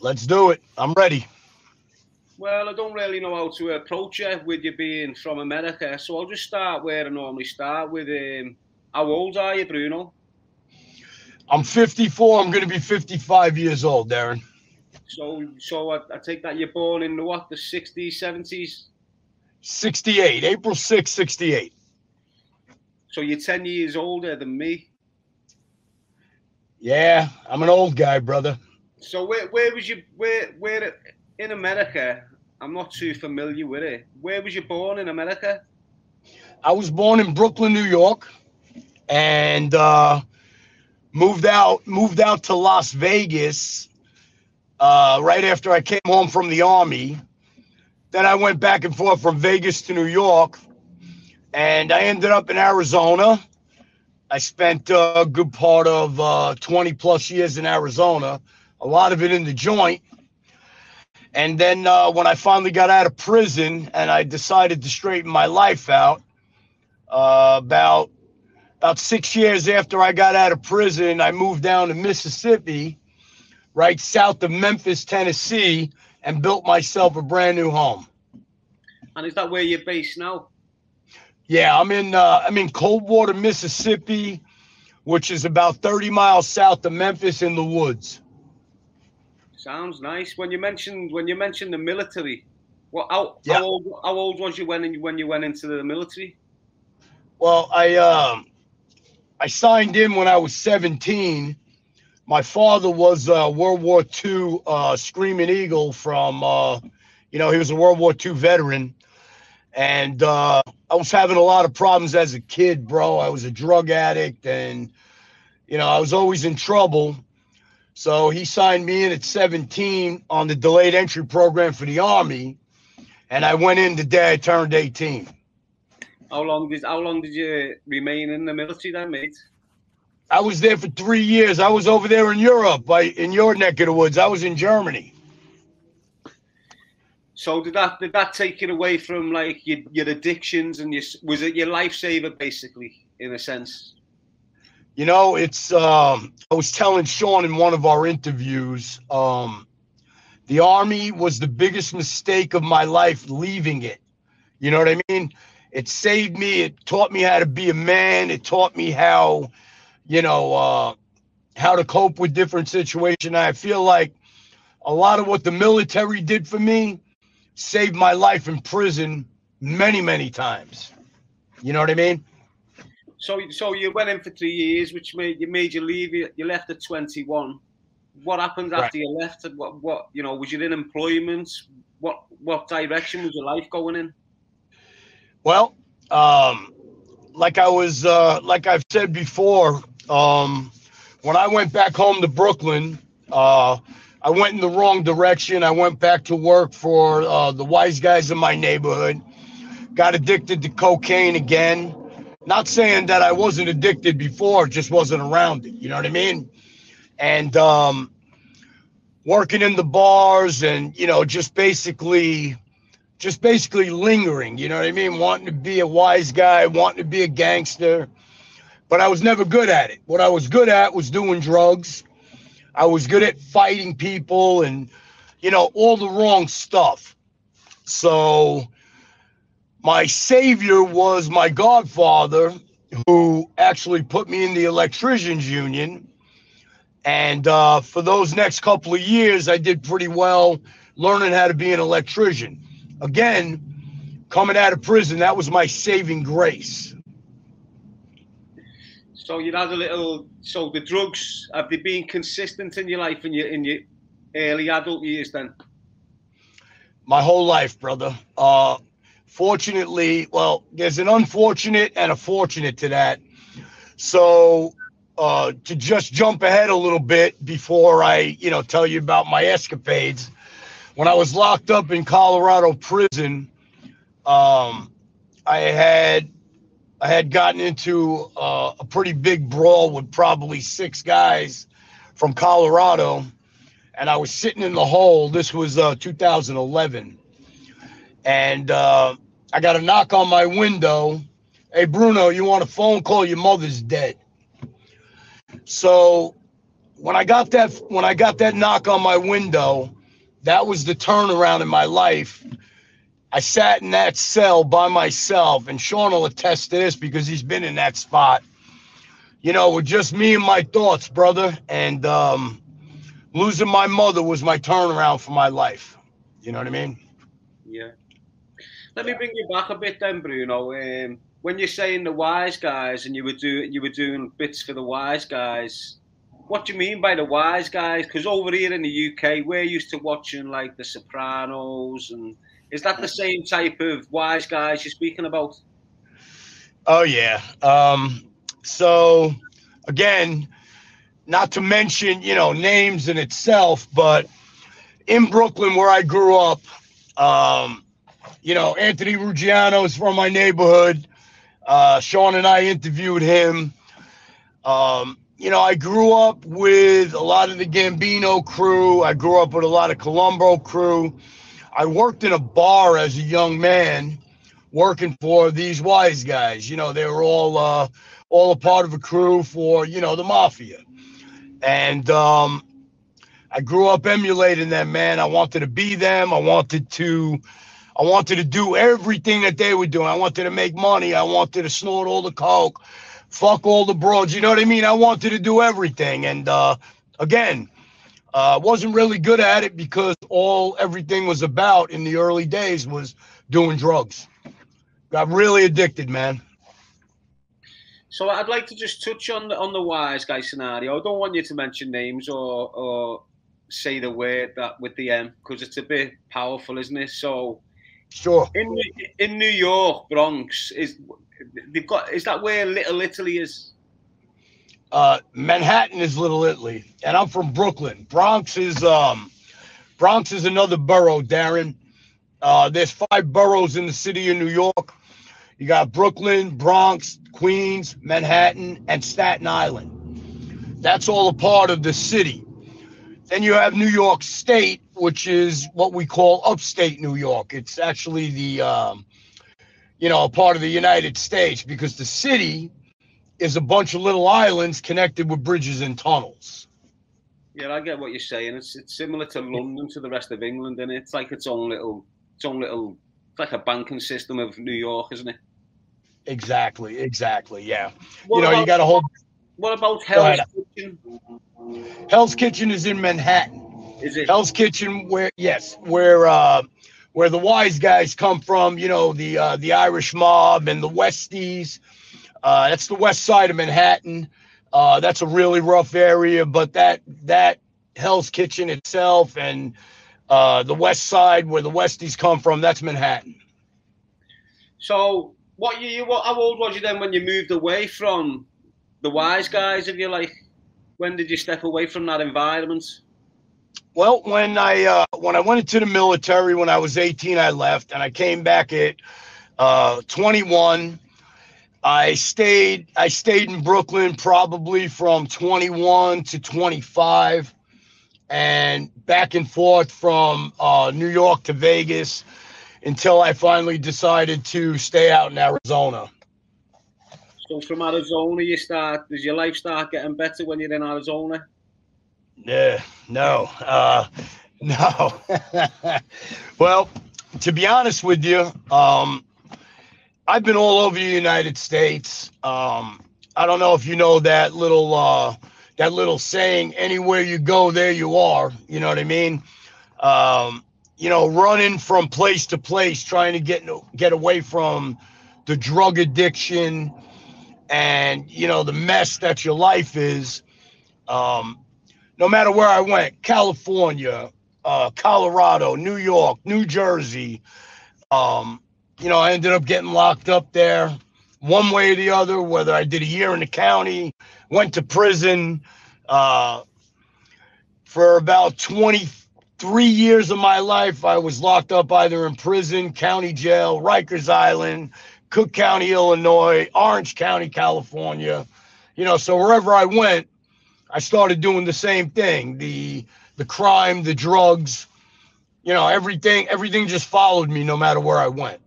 Let's do it. I'm ready. Well, I don't really know how to approach it with you being from America, so I'll just start where I normally start with um, how old are you, Bruno? I'm 54. I'm going to be 55 years old, Darren. So, so I, I take that you're born in the what, the 60s, 70s? 68, April 6, 68. So you're 10 years older than me. Yeah, I'm an old guy, brother. So where where was you where where in America? I'm not too familiar with it. Where was you born in America? I was born in Brooklyn, New York, and uh, moved out moved out to Las Vegas uh, right after I came home from the army. Then I went back and forth from Vegas to New York, and I ended up in Arizona. I spent a good part of uh, 20 plus years in Arizona, a lot of it in the joint. And then uh, when I finally got out of prison and I decided to straighten my life out, uh, about about six years after I got out of prison, I moved down to Mississippi, right south of Memphis, Tennessee, and built myself a brand new home. And is that where you're based now? Yeah, I'm in uh, I'm in Coldwater, Mississippi, which is about 30 miles south of Memphis in the woods. Sounds nice. When you mentioned when you mentioned the military, what how, yeah. how old how old was you when when you went into the military? Well, I um I signed in when I was 17. My father was a World War II uh, Screaming Eagle from uh, you know he was a World War II veteran, and uh, I was having a lot of problems as a kid, bro. I was a drug addict, and you know I was always in trouble so he signed me in at 17 on the delayed entry program for the Army, and I went in the day I turned 18. How long did how long did you remain in the military then, mate? I was there for three years. I was over there in Europe, by in your neck of the woods. I was in Germany. So did that did that take it away from like your, your addictions and your was it your lifesaver basically in a sense? You know, it's um, I was telling Shaun in one of our interviews, um, the army was the biggest mistake of my life leaving it. You know what I mean? It saved me, it taught me how to be a man, it taught me how, you know, uh, how to cope with different situations. I feel like a lot of what the military did for me saved my life in prison many, many times. You know what I mean? So, so you went in for three years, which made you made you leave. You, you left at twenty one. What happened after right. you left? What, what you know? Was you in employment? What, what direction was your life going in? Well, um, like I was, uh, like I've said before, um, when I went back home to Brooklyn, uh, I went in the wrong direction. I went back to work for uh, the wise guys in my neighborhood. Got addicted to cocaine again. Not saying that I wasn't addicted before, just wasn't around it. You know what I mean? And um, working in the bars and, you know, just basically, just basically lingering, you know what I mean? Wanting to be a wise guy, wanting to be a gangster. But I was never good at it. What I was good at was doing drugs. I was good at fighting people and, you know, all the wrong stuff. So, my savior was my godfather, who actually put me in the electricians union. And uh, for those next couple of years, I did pretty well learning how to be an electrician. Again, coming out of prison, that was my saving grace. So you had a little. So the drugs have they been consistent in your life in your in your early adult years? Then. My whole life, brother. Uh, Fortunately, well, there's an unfortunate and a fortunate to that. So, uh, to just jump ahead a little bit before I, you know, tell you about my escapades, when I was locked up in Colorado prison, um, I had I had gotten into uh, a pretty big brawl with probably six guys from Colorado, and I was sitting in the hole. This was uh, 2011 and uh, I got a knock on my window. Hey, Bruno, you want a phone call? Your mother's dead. So when I got that when I got that knock on my window, that was the turnaround in my life. I sat in that cell by myself, and Shaun will attest to this because he's been in that spot. You know, with just me and my thoughts, brother. And um, losing my mother was my turnaround for my life. You know what I mean? Yeah. Let me bring you back a bit then, Bruno. Um, when you're saying the wise guys and you were doing you were doing bits for the wise guys, what do you mean by the wise guys? Because over here in the UK, we're used to watching like The Sopranos, and is that the same type of wise guys you're speaking about? Oh yeah. Um, so again, not to mention you know names in itself, but in Brooklyn where I grew up, um, you know Anthony Ruggiano is from my neighborhood. Uh, Shaun and I interviewed him. Um, you know, I grew up with a lot of the Gambino crew. I grew up with a lot of Colombo crew. I worked in a bar as a young man, working for these wise guys. You know, they were all uh, all a part of a crew for you know the mafia, and um, I grew up emulating them. Man, I wanted to be them. I wanted to I wanted to do everything that they were doing. I wanted to make money. I wanted to snort all the coke, fuck all the broads. You know what I mean? I wanted to do everything. And uh, again, uh, wasn't really good at it because all everything was about in the early days was doing drugs. Got really addicted, man. So I'd like to just touch on the on the wise guy scenario. I don't want you to mention names or or say the word that with the M because it's a bit powerful, isn't it? So Sure. In in New York, Bronx is they've got is that where Little Italy is? Uh, Manhattan is Little Italy, and I'm from Brooklyn. Bronx is um, Bronx is another borough, Darren. Uh, there's five boroughs in the city of New York. You got Brooklyn, Bronx, Queens, Manhattan, and Staten Island. That's all a part of the city. Then you have New York State, which is what we call upstate New York. It's actually the, um, you know, a part of the United States because the city is a bunch of little islands connected with bridges and tunnels. Yeah, I get what you're saying. It's it's similar to London to the rest of England, and it's like its own little, its own little, it's like a banking system of New York, isn't it? Exactly, exactly. Yeah. What you know, about, you got a whole. What about Hell's Kitchen? Hell's Kitchen is in Manhattan. Is it Hell's Kitchen? Where yes, where uh, where the wise guys come from. You know the uh, the Irish mob and the Westies. Uh, that's the west side of Manhattan. Uh, that's a really rough area, but that that Hell's Kitchen itself and uh, the west side where the Westies come from, that's Manhattan. So, what you, what how old was you then when you moved away from the wise guys? If you like, when did you step away from that environment? Well, when I uh, when I went into the military when I was 18, I left, and I came back at uh, 21. I stayed I stayed in Brooklyn probably from 21 to 25, and back and forth from uh, New York to Vegas until I finally decided to stay out in Arizona. So from Arizona, you start. Does your life start getting better when you're in Arizona? Yeah, no, uh, no. well, to be honest with you, um, I've been all over the United States. Um, I don't know if you know that little uh, that little saying, "Anywhere you go, there you are." You know what I mean? Um, you know, running from place to place, trying to get get away from the drug addiction and you know the mess that your life is um, no matter where i went california uh, colorado new york new jersey um, you know i ended up getting locked up there one way or the other whether i did a year in the county went to prison uh, for about 23 years of my life i was locked up either in prison county jail rikers island Cook County, Illinois, Orange County, California. You know, so wherever I went, I started doing the same thing. The the crime, the drugs, you know, everything everything just followed me no matter where I went.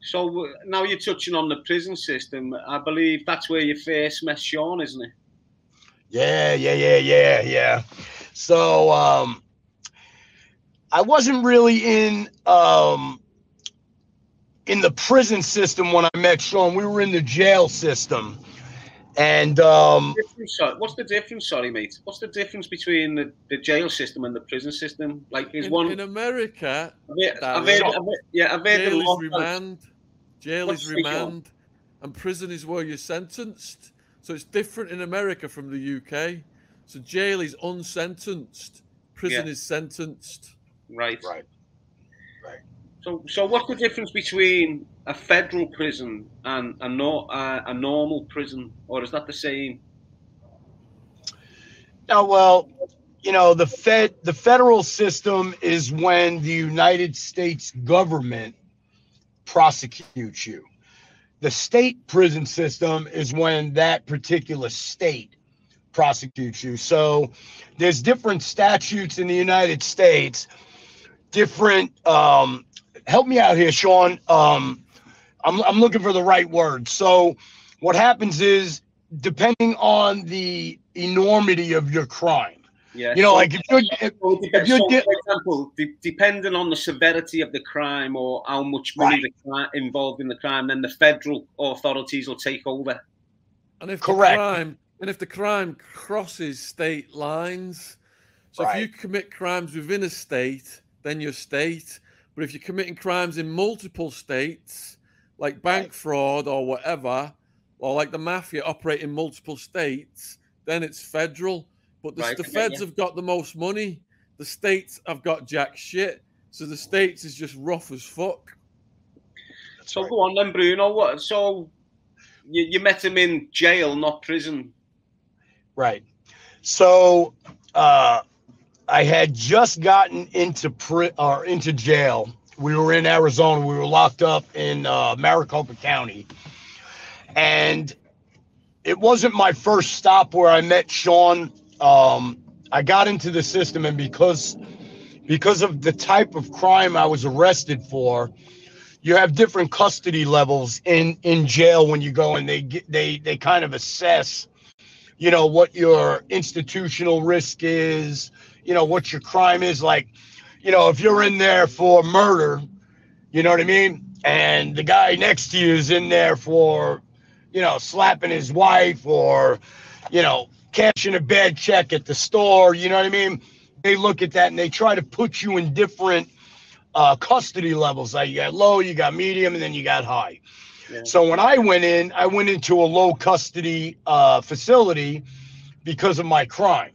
So now you're touching on the prison system. I believe that's where you first met Shaun, isn't it? Yeah, yeah, yeah, yeah, yeah. So um, I wasn't really in um, in the prison system when I met Shaun. We were in the jail system. And um, what's the difference? Sorry, mate. What's the difference between the, the jail system and the prison system? Like, is in, one in America? I've I've heard, I've yeah, I've heard jail is remand. Jail what's is remand, and prison is where you're sentenced. So it's different in America from the UK. So jail is unsentenced, prison yeah. is sentenced. Right. Right. So, so what's the difference between a federal prison and a, no, uh, a normal prison, or is that the same? No, well, you know, the Fed, the federal system is when the United States government prosecutes you. The state prison system is when that particular state prosecutes you. So there's different statutes in the United States, different um, help me out here, Shaun. Um, I'm, I'm looking for the right word. So, what happens is, depending on the enormity of your crime, yeah. You know, so, like if you're, if, if you're so, for example, de- depending on the severity of the crime or how much money right. the involved in the crime, then the federal authorities will take over. And if Correct. the crime and if the crime crosses state lines, so right. if you commit crimes within a state, then your state. But if you're committing crimes in multiple states, like bank right. fraud or whatever, or like the mafia operate in multiple states, then it's federal. But the, right. the feds yeah. have got the most money. The states have got jack shit. So the states is just rough as fuck. So right. go on then, Bruno. What? So you, you met him in jail, not prison. Right. So uh, I had just gotten into pri- or into jail. We were in Arizona. We were locked up in uh, Maricopa County, and it wasn't my first stop where I met Shaun. Um, I got into the system, and because because of the type of crime I was arrested for, you have different custody levels in in jail when you go and they get they they kind of assess you know what your institutional risk is you know, what your crime is. Like, you know, if you're in there for murder, you know what I mean? And the guy next to you is in there for, you know, slapping his wife or, you know, cashing a bad check at the store, you know what I mean? They look at that and they try to put you in different uh, custody levels. Like you got low, you got medium, and then you got high. Yeah. So when I went in, I went into a low custody uh, facility because of my crime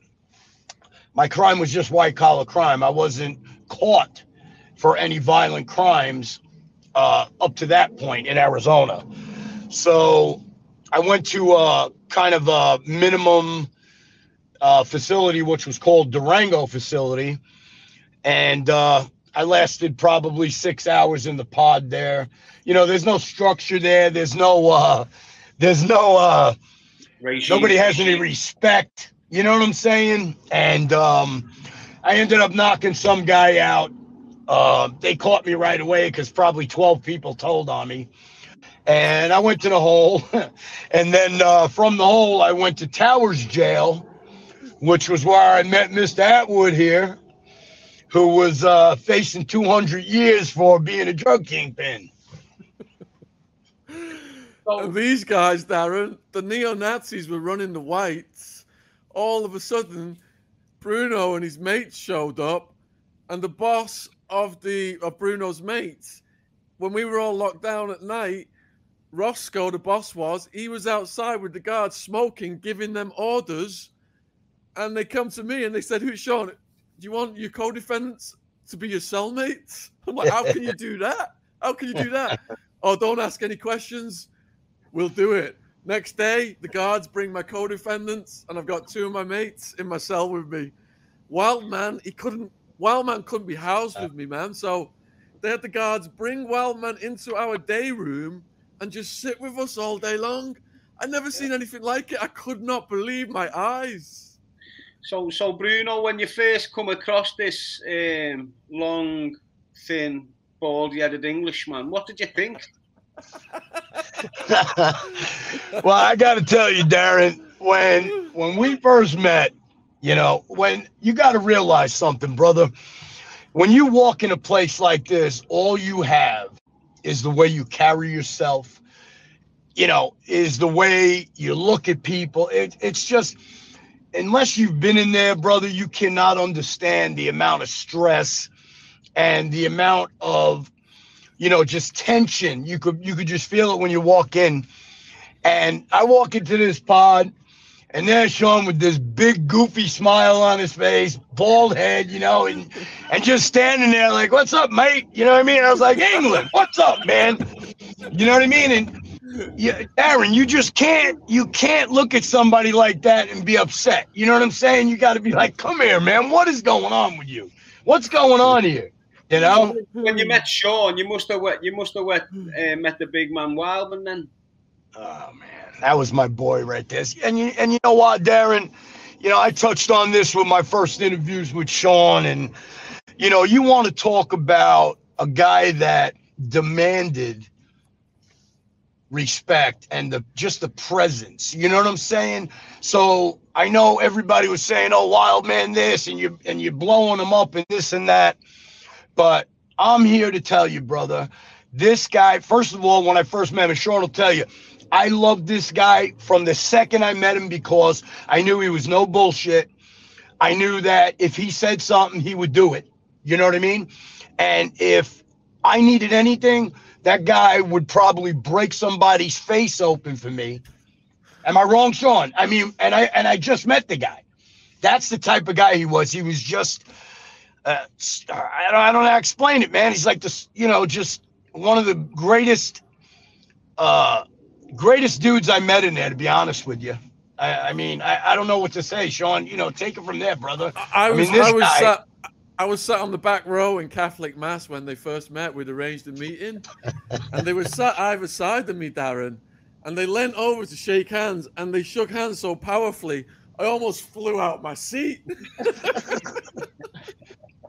my crime was just white collar crime. I wasn't caught for any violent crimes uh, up to that point in Arizona. So I went to a kind of a minimum uh, facility, which was called Durango facility. And uh, I lasted probably six hours in the pod there. You know, there's no structure there. There's no, uh, there's no, uh, nobody has any respect you know what I'm saying? And um, I ended up knocking some guy out. Uh, they caught me right away because probably 12 people told on me. And I went to the hole. and then uh, from the hole, I went to Towers Jail, which was where I met Mr. Attwood here, who was uh, facing 200 years for being a drug kingpin. So, these guys, Darren, the neo Nazis were running the whites all of a sudden, Bruno and his mates showed up, and the boss of the of Bruno's mates, when we were all locked down at night, Roscoe, the boss was, he was outside with the guards smoking, giving them orders, and they come to me and they said, "Who's Shaun? Do you want your co-defendants to be your cellmates?" I'm like, "How can you do that? How can you do that?" oh, don't ask any questions. We'll do it. Next day, the guards bring my co-defendants, and I've got two of my mates in my cell with me. Wildman, he couldn't. Wildman couldn't be housed with me, man. So they had the guards bring Wildman into our day room and just sit with us all day long. I never seen anything like it. I could not believe my eyes. So, so Bruno, when you first come across this um, long, thin, bald-headed Englishman, what did you think? well, I got to tell you, Darren, when when we first met, you know, when you got to realize something, brother. When you walk in a place like this, all you have is the way you carry yourself. You know, is the way you look at people. It, it's just unless you've been in there, brother, you cannot understand the amount of stress and the amount of you know just tension you could you could just feel it when you walk in and i walk into this pod and there's shaun with this big goofy smile on his face bald head you know and and just standing there like what's up mate you know what i mean i was like england what's up man you know what i mean and yeah, Aaron, you just can't you can't look at somebody like that and be upset. You know what I'm saying? You got to be like, "Come here, man. What is going on with you? What's going on here?" You know. When you met Shaun, you must have you must have met, uh, met the big man Wildman then. Oh man, that was my boy right there. And you and you know what, Darren? You know, I touched on this with my first interviews with Shaun, and you know, you want to talk about a guy that demanded respect and the just the presence. You know what I'm saying? So I know everybody was saying, "Oh, wild man, this," and you and you're blowing them up and this and that. But I'm here to tell you, brother, this guy. First of all, when I first met him, Shaun will tell you, I loved this guy from the second I met him because I knew he was no bullshit. I knew that if he said something, he would do it. You know what I mean? And if I needed anything, that guy would probably break somebody's face open for me. Am I wrong, Shaun? I mean, and I and I just met the guy. That's the type of guy he was. He was just uh, I don't I don't know how to explain it, man. He's like this, you know, just one of the greatest uh greatest dudes I met in there, to be honest with you. I, I mean, I, I don't know what to say, Shaun. You know, take it from there, brother. I, I was, mean, I was guy, sat, I was sat on the back row in Catholic Mass when they first met. We'd arranged a meeting, and they were sat either side of me, Darren, and they leant over to shake hands, and they shook hands so powerfully, I almost flew out my seat.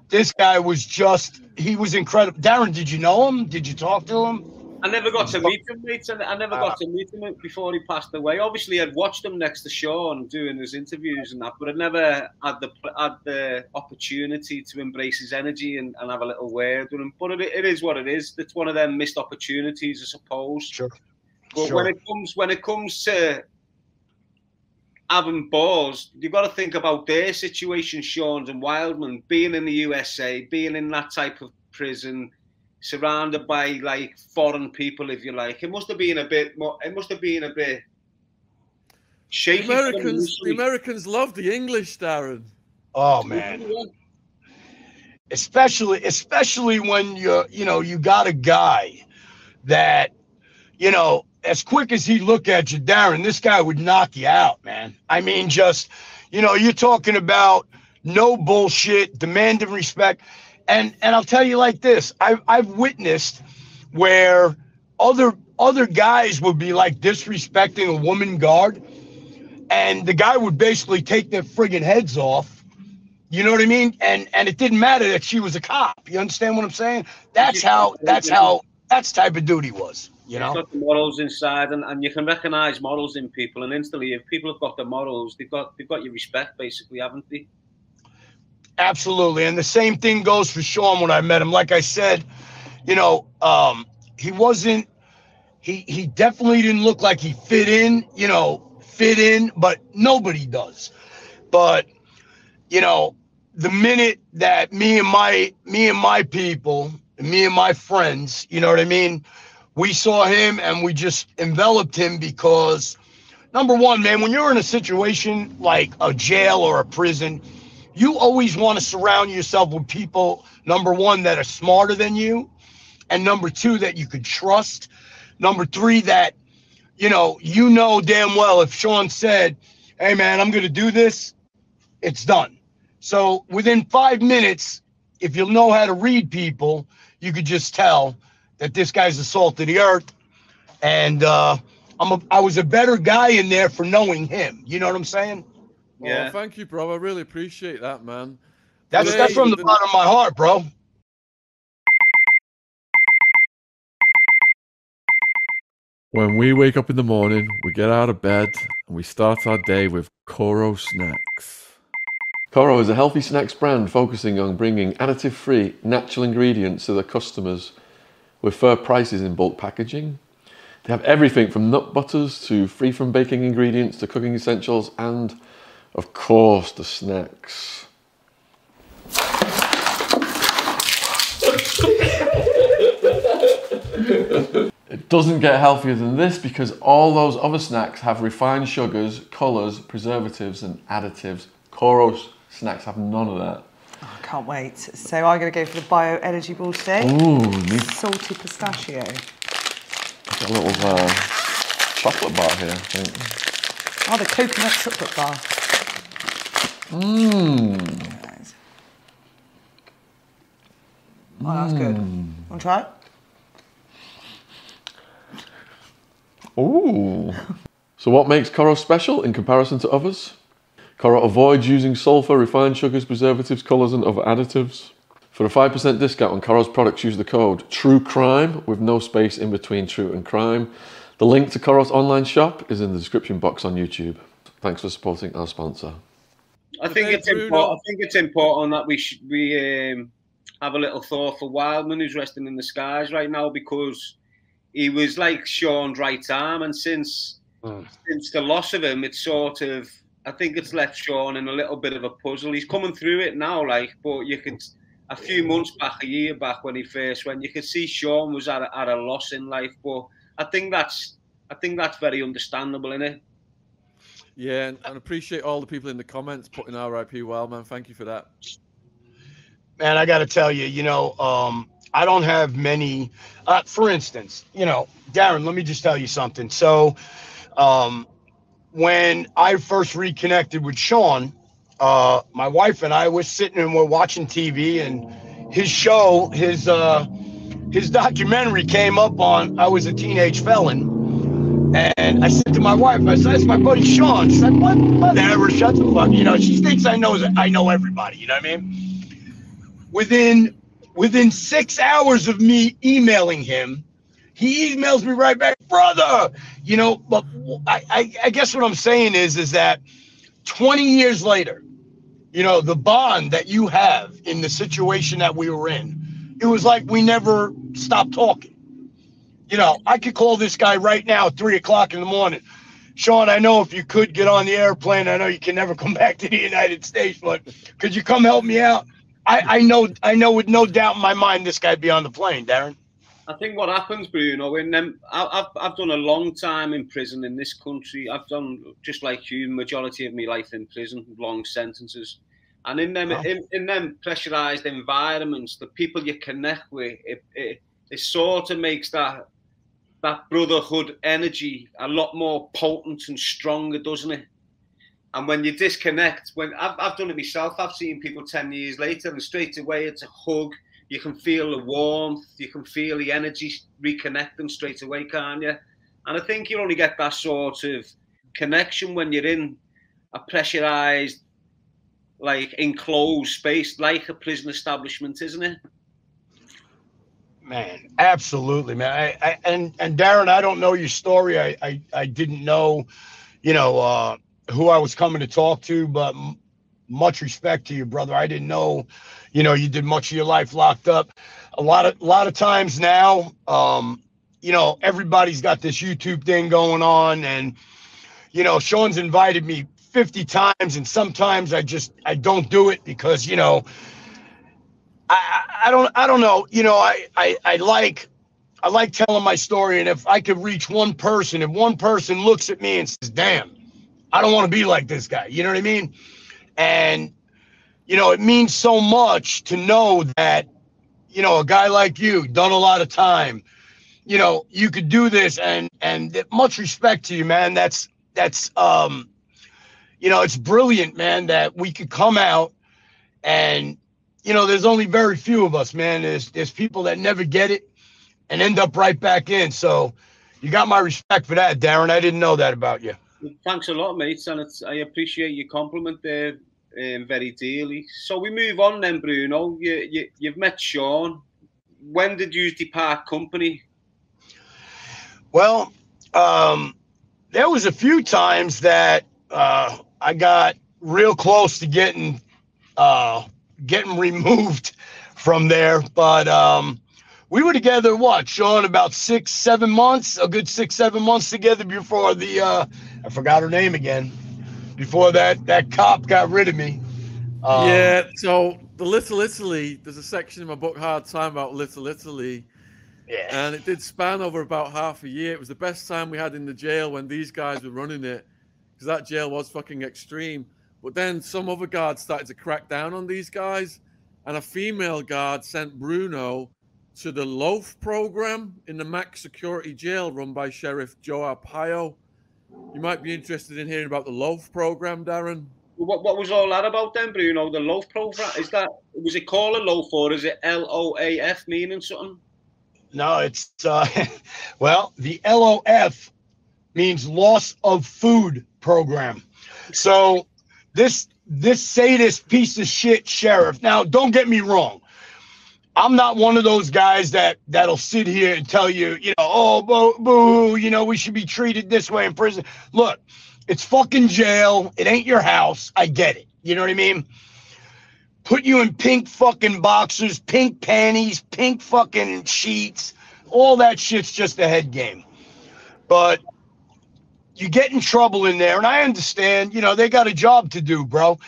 this guy was just—he was incredible. Darren, did you know him? Did you talk to him? I never got to meet him, mate. I never got ah. to meet him before he passed away. Obviously, I'd watched him next to Shaun doing his interviews and that, but I never had the had the opportunity to embrace his energy and, and have a little word with him. But it, it is what it is. It's one of them missed opportunities, I suppose. Sure. But sure. when it comes when it comes to having balls, you've got to think about their situation, Shaun's and Wildman, being in the USA, being in that type of prison surrounded by like foreign people, if you like. It must have been a bit more. It must have been a bit shaky. The Americans, the Americans love the English, Darren. Oh man. Especially, especially when you're, you know you got a guy that you know as quick as he look at you, Darren, this guy would knock you out, man. I mean, just you know, you're talking about no bullshit, demanding respect and and I'll tell you like this: I've I've witnessed where other other guys would be like disrespecting a woman guard, and the guy would basically take their friggin' heads off. You know what I mean? And and it didn't matter that she was a cop. You understand what I'm saying? That's how that's how that's type of duty was. You know, got the morals inside, and, and you can recognize morals in people, and instantly, if people have got the morals, they've got they've got your respect, basically, haven't they? Absolutely. And the same thing goes for Shaun when I met him. Like I said, you know, um, he wasn't he he definitely didn't look like he fit in, you know, fit in, but nobody does. But you know, the minute that me and my me and my people, me and my friends, you know what I mean, we saw him and we just enveloped him because number one, man, when you're in a situation like a jail or a prison, you always want to surround yourself with people, number one, that are smarter than you, and number two, that you could trust. Number three, that, you know, you know damn well if Shaun said, hey, man, I'm to do this, it's done. So within five minutes, if you'll know how to read people, you could just tell that this guy's the salt of the earth. And uh, I'm a, I was a better guy in there for knowing him. You know what I'm saying? Yeah. Oh, thank you, bro. I really appreciate that, man. That's that's from the bottom of my heart, bro. When we wake up in the morning, we get out of bed and we start our day with Koro snacks. Koro is a healthy snacks brand focusing on bringing additive free natural ingredients to their customers with fair prices in bulk packaging. They have everything from nut butters to free from baking ingredients to cooking essentials and, of course, the snacks. It doesn't get healthier than this because all those other snacks have refined sugars, colours, preservatives, and additives. Koro's snacks have none of that. Oh, I can't wait. So I'm going to go for the Bio Energy Ball today. Ooh, neat. Salty pistachio. I've got a little uh, chocolate bar here, I think. Oh, the coconut chocolate bar. Mmm. Oh, that's good. Want to try it? Ooh. so what makes Koro special in comparison to others? Koro avoids using sulfur, refined sugars, preservatives, colours and other additives. For a 5% discount on Koro's products, use the code TRUECRIME with no space in between true and crime. The link to Koro's online shop is in the description box on YouTube. Thanks for supporting our sponsor. I think it's important. I think it's important that we should we um, have a little thought for Wildman, who's resting in the skies right now, because he was like Shaun's right arm, and since Mm. since the loss of him, it's sort of I think it's left Shaun in a little bit of a puzzle. He's coming through it now, like, but you could a few months back, a year back when he first went, you could see Shaun was at a, at a loss in life, but I think that's I think that's very understandable, is it? Yeah, and, and appreciate all the people in the comments putting RIP Wildman. Thank you for that. man, I got to tell you, you know, um, I don't have many. Uh, for instance, you know, Darren, let me just tell you something. So, um, when I first reconnected with Shaun, uh, my wife and I were sitting and we're watching TV, and his show, his uh, his documentary came up on. I was a teenage felon, and I said to my wife, I said, "That's my buddy Shaun." She said, "What? Whatever. Shut the fuck." You know, she thinks I know I know everybody. You know what I mean? within within six hours of me emailing him, he emails me right back, brother. You know, but I, I, I guess what I'm saying is is that 20 years later, you know, the bond that you have in the situation that we were in, it was like we never stopped talking. You know, I could call this guy right now, three o'clock in the morning. Shaun, I know if you could get on the airplane, I know you can never come back to the United States, but could you come help me out? I, I know, I know with no doubt in my mind, this guy'd be on the plane, Darren. I think what happens, Bruno, in them, um, I- I've I've done a long time in prison in this country. I've done just like you, majority of my life in prison, long sentences, and in them Wow. in, in them pressurized environments, the people you connect with, it, it it sort of makes that that brotherhood energy a lot more potent and stronger, doesn't it? And when you disconnect, when I've, I've done it myself, I've seen people 10 years later, and straight away it's a hug. You can feel the warmth, you can feel the energy reconnecting straight away, can't you? And I think you only get that sort of connection when you're in a pressurized, like enclosed space, like a prison establishment, isn't it? Man, absolutely, man. I, I and and Darren, I don't know your story. I I, I didn't know, you know, uh, who I was coming to talk to, but m- much respect to you, brother. I didn't know, you know, you did much of your life locked up. A lot of a lot of times now, um, you know, everybody's got this YouTube thing going on, and you know, Shaun's invited me 50 times, and sometimes I just I don't do it because you know. I, I don't I don't know. You know, I, I I like I like telling my story, and if I could reach one person, if one person looks at me and says, "Damn, I don't want to be like this guy," you know what I mean? And you know, it means so much to know that you know a guy like you done a lot of time. You know, you could do this, and and much respect to you, man. That's that's um, you know, it's brilliant, man, that we could come out and you know, there's only very few of us, man. There's there's people that never get it and end up right back in. So you got my respect for that, Darren. I didn't know that about you. Thanks a lot, mates, and it's, I appreciate your compliment there um, very dearly. So we move on then, Bruno. You, you you've met Shaun. When did you depart company? Well, um, there was a few times that uh, I got real close to getting uh, getting removed from there, but um, we were together. What, Shaun? About six, seven months. A good six, seven months together before the uh, I forgot her name again. Before that that cop got rid of me. Um, yeah. So the Little Italy. There's a section in my book, Hard Time, about Little Italy. Yeah. and it did span over about half a year. It was the best time we had in the jail when these guys were running it, because that jail was fucking extreme. But then some other guards started to crack down on these guys, and a female guard sent Bruno to the loaf program in the max security jail run by Sheriff Joe Arpaio. You might be interested in hearing about the loaf program, Darren. What, what was all that about then, Bruno? The loaf program? Is that was it called a loaf or is it L O A F meaning something? No, it's uh, well, the LOF means loss of food program. So this this sadist piece of shit sheriff. Now, don't get me wrong. I'm not one of those guys that that'll sit here and tell you, you know, oh, boo, boo, you know, we should be treated this way in prison. Look, it's fucking jail. It ain't your house. I get it. You know what I mean? Put you in pink fucking boxers, pink panties, pink fucking sheets. All that shit's just a head game. But you get in trouble in there, and I understand, you know, they got a job to do, bro.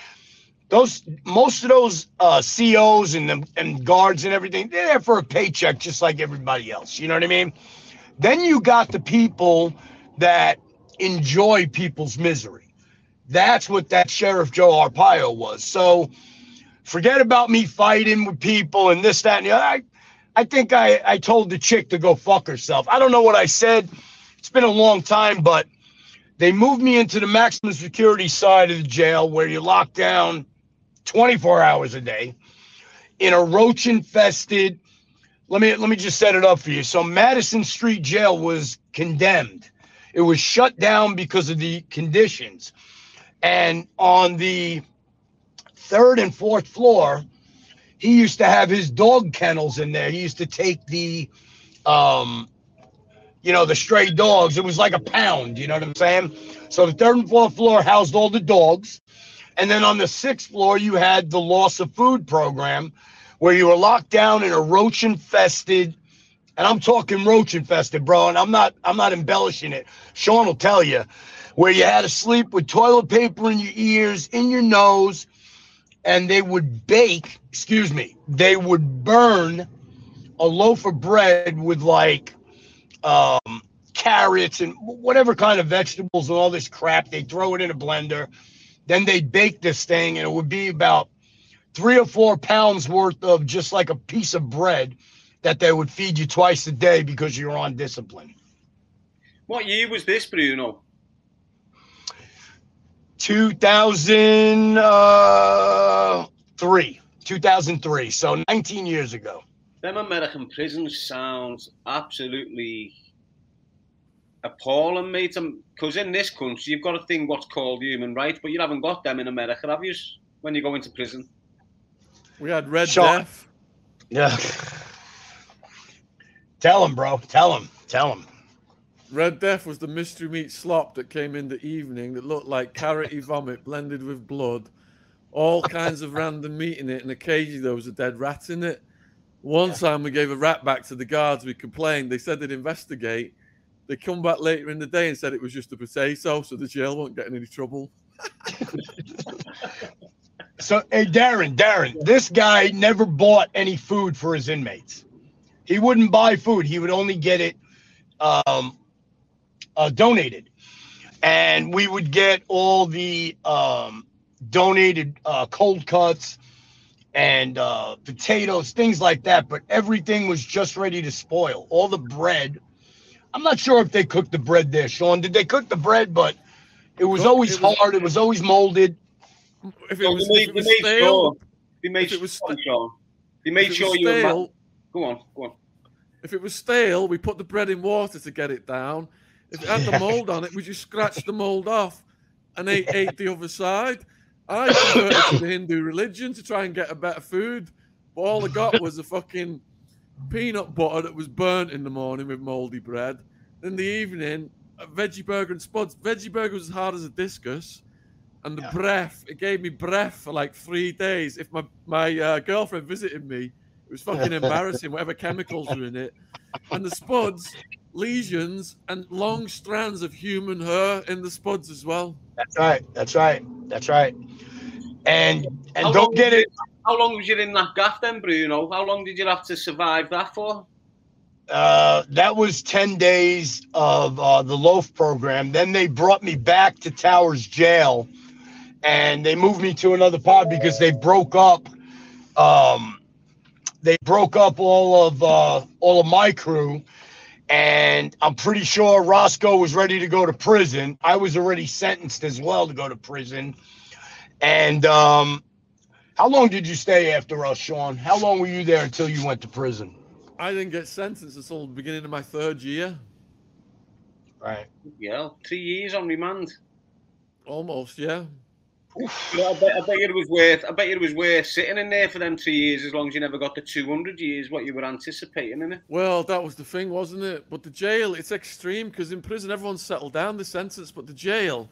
Those most of those uh, COs and the, and guards and everything, they're there for a paycheck just like everybody else. You know what I mean? Then you got the people that enjoy people's misery. That's what that Sheriff Joe Arpaio was. So forget about me fighting with people and this, that, and the other. I, I think I, I told the chick to go fuck herself. I don't know what I said. It's been a long time, but they moved me into the maximum security side of the jail where you lock down 24 hours a day in a roach infested. Let me let me just set it up for you. So Madison Street Jail was condemned. It was shut down because of the conditions. And on the third and fourth floor, he used to have his dog kennels in there. He used to take the um you know, the stray dogs. It was like a pound, you know what I'm saying? So the third and fourth floor housed all the dogs. And then on the sixth floor, you had the loss of food program where you were locked down in a roach infested, and I'm talking roach infested, bro. And I'm not I'm not embellishing it. Shaun will tell you, where you had to sleep with toilet paper in your ears, in your nose, and they would bake, excuse me, they would burn a loaf of bread with like um, carrots and whatever kind of vegetables and all this crap. They throw it in a blender. Then they'd bake this thing, and it would be about three or four pounds worth of just like a piece of bread that they would feed you twice a day because you're on discipline. What year was this, Bruno? 2003. Uh, 2003. So 19 years ago. Them American prisons sounds absolutely appalling, mate. Because in this country, you've got a thing what's called human rights, but you haven't got them in America, have you? When you go into prison. We had Red Shaun. Death. Yeah. Tell him, bro. Tell him. Tell him. Red Death was the mystery meat slop that came in the evening that looked like carroty vomit blended with blood, all kinds of random meat in it, and occasionally there was a dead rat in it. One time we gave a rat back to the guards. We complained. They said they'd investigate. They come back later in the day and said it was just a potato, so the jail won't get in any trouble. So, hey, Darren, Darren, this guy never bought any food for his inmates. He wouldn't buy food. He would only get it um, uh, donated. And we would get all the um, donated uh, cold cuts and uh, potatoes, things like that. But everything was just ready to spoil. All the bread. I'm not sure if they cooked the bread there, Shaun. Did they cook the bread? But it was Cook- always it was- hard. It was always molded. If it So was, they if made, it they made stale, sure. They made if it sure. was go on, Shaun. They made sure was you were. ma- Go on, go on. if it was stale, we put the bread in water to get it down. If it had the mold on it, we just scratched the mold off and ate, ate the other side. I converted to the Hindu religion to try and get a better food, but all I got was a fucking peanut butter that was burnt in the morning with moldy bread. In the evening, a veggie burger and spuds. Veggie burger was as hard as a discus, and the Yeah. breath it gave me breath for like three days. If my my uh, girlfriend visited me, it was fucking embarrassing. Whatever chemicals were in it, and the spuds, lesions and long strands of human hair in the spuds as well. That's right. That's right. That's right. And and How don't get it. How long was you in that gaff then, Bruno? How long did you have to survive that for? Uh, that was 10 days of uh, the loaf program. Then they brought me back to Towers jail and they moved me to another pod because they broke up. Um, they broke up all of uh, all of my crew, and I'm pretty sure Roscoe was ready to go to prison. I was already sentenced as well to go to prison. And um, how long did you stay after us, Shaun? How long were you there until you went to prison? I didn't get sentenced until the beginning of my third year, Right. Yeah, three years on remand. almost. Yeah. But I bet, I bet it was worth. I bet it was worth sitting in there for them three years, as long as you never got the two hundred years what you were anticipating, innit? Well, that was the thing, wasn't it? But the jail, it's extreme because in prison everyone's settled down the sentence, but the jail,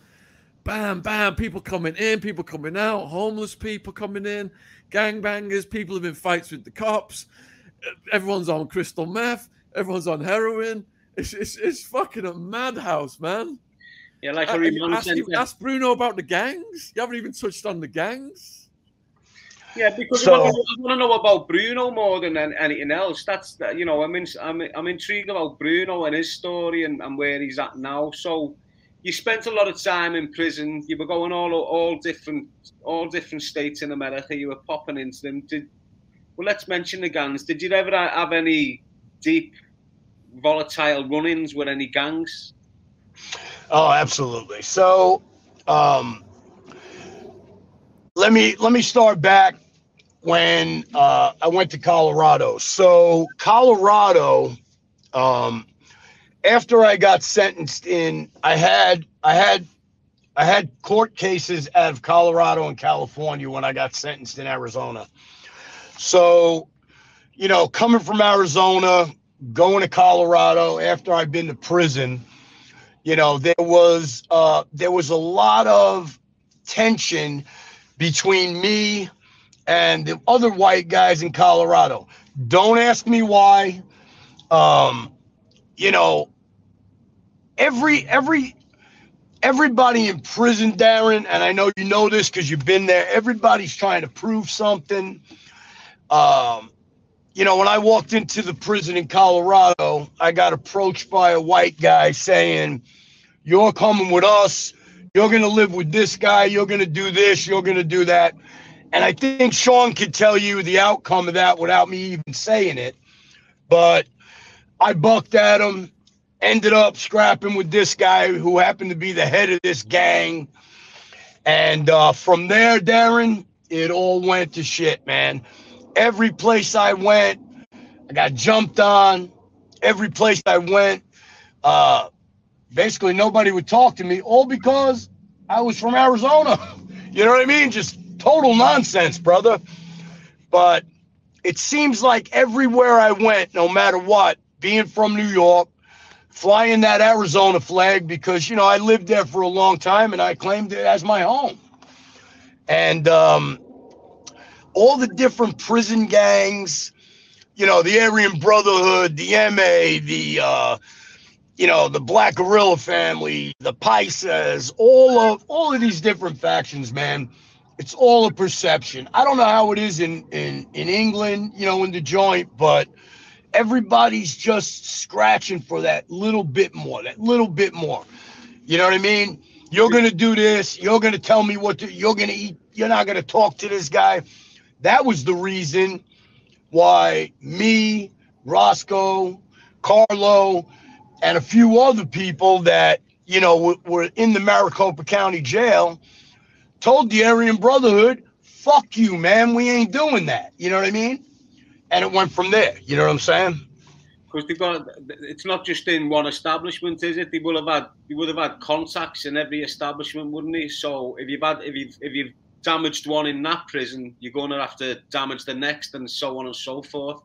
bam, bam, people coming in, people coming out, homeless people coming in, gangbangers, people have been fights with the cops, everyone's on crystal meth, everyone's on heroin. It's it's, it's fucking a madhouse, man. Yeah, like Uh, a remand ask, centre. ask Bruno about the gangs. You haven't even touched on the gangs. Yeah, because So- I, want to, I want to know about Bruno more than anything else. That's you know, I'm in, I'm I'm intrigued about Bruno and his story and, and where he's at now. So, you spent a lot of time in prison. You were going all all different all different states in America. You were popping into them. Did well? Let's mention the gangs. Did you ever have any deep, volatile run-ins with any gangs? Oh, absolutely. So, um, let me let me start back when uh, I went to Colorado. So, Colorado, um, after I got sentenced in, I had I had I had court cases out of Colorado and California when I got sentenced in Arizona. So, you know, coming from Arizona, going to Colorado after I've been to prison you know there was uh there was a lot of tension between me and the other white guys in Colorado. Don't ask me why. Um, you know, every every everybody in prison, Darren, and I know you know this because you've been there. Everybody's trying to prove something. Um, you know, when I walked into the prison in Colorado, I got approached by a white guy saying, You're coming with us. You're going to live with this guy. You're going to do this. You're going to do that. And I think Shaun could tell you the outcome of that without me even saying it. But I bucked at him, ended up scrapping with this guy who happened to be the head of this gang. And uh, from there, Darren, it all went to shit, man. Every place I went, I got jumped on. Every place I went, uh, basically nobody would talk to me, all because I was from Arizona. You know what I mean? Just total nonsense, brother. But it seems like everywhere I went, no matter what, being from New York, flying that Arizona flag because you know I lived there for a long time and I claimed it as my home. And um, all the different prison gangs, you know, the Aryan Brotherhood, the MA, the uh, you know, the Black Guerrilla family, the Paisas, all of all of these different factions, man. It's all a perception. I don't know how it is in in in England, you know, in the joint, but everybody's just scratching for that little bit more, that little bit more. You know what I mean? You're gonna do this. You're gonna tell me what to. You're gonna eat. You're not gonna talk to this guy. That was the reason why me, Roscoe, Carlo, and a few other people that you know w- were in the Maricopa County Jail told the Aryan Brotherhood, "Fuck you, man. We ain't doing that." You know what I mean? And it went from there. You know what I'm saying? Because they've got it's not just in one establishment, is it? They will have had they would have had contacts in every establishment, wouldn't they? So if you've had if you've if you've damaged one in that prison, you're going to have to damage the next, and so on and so forth.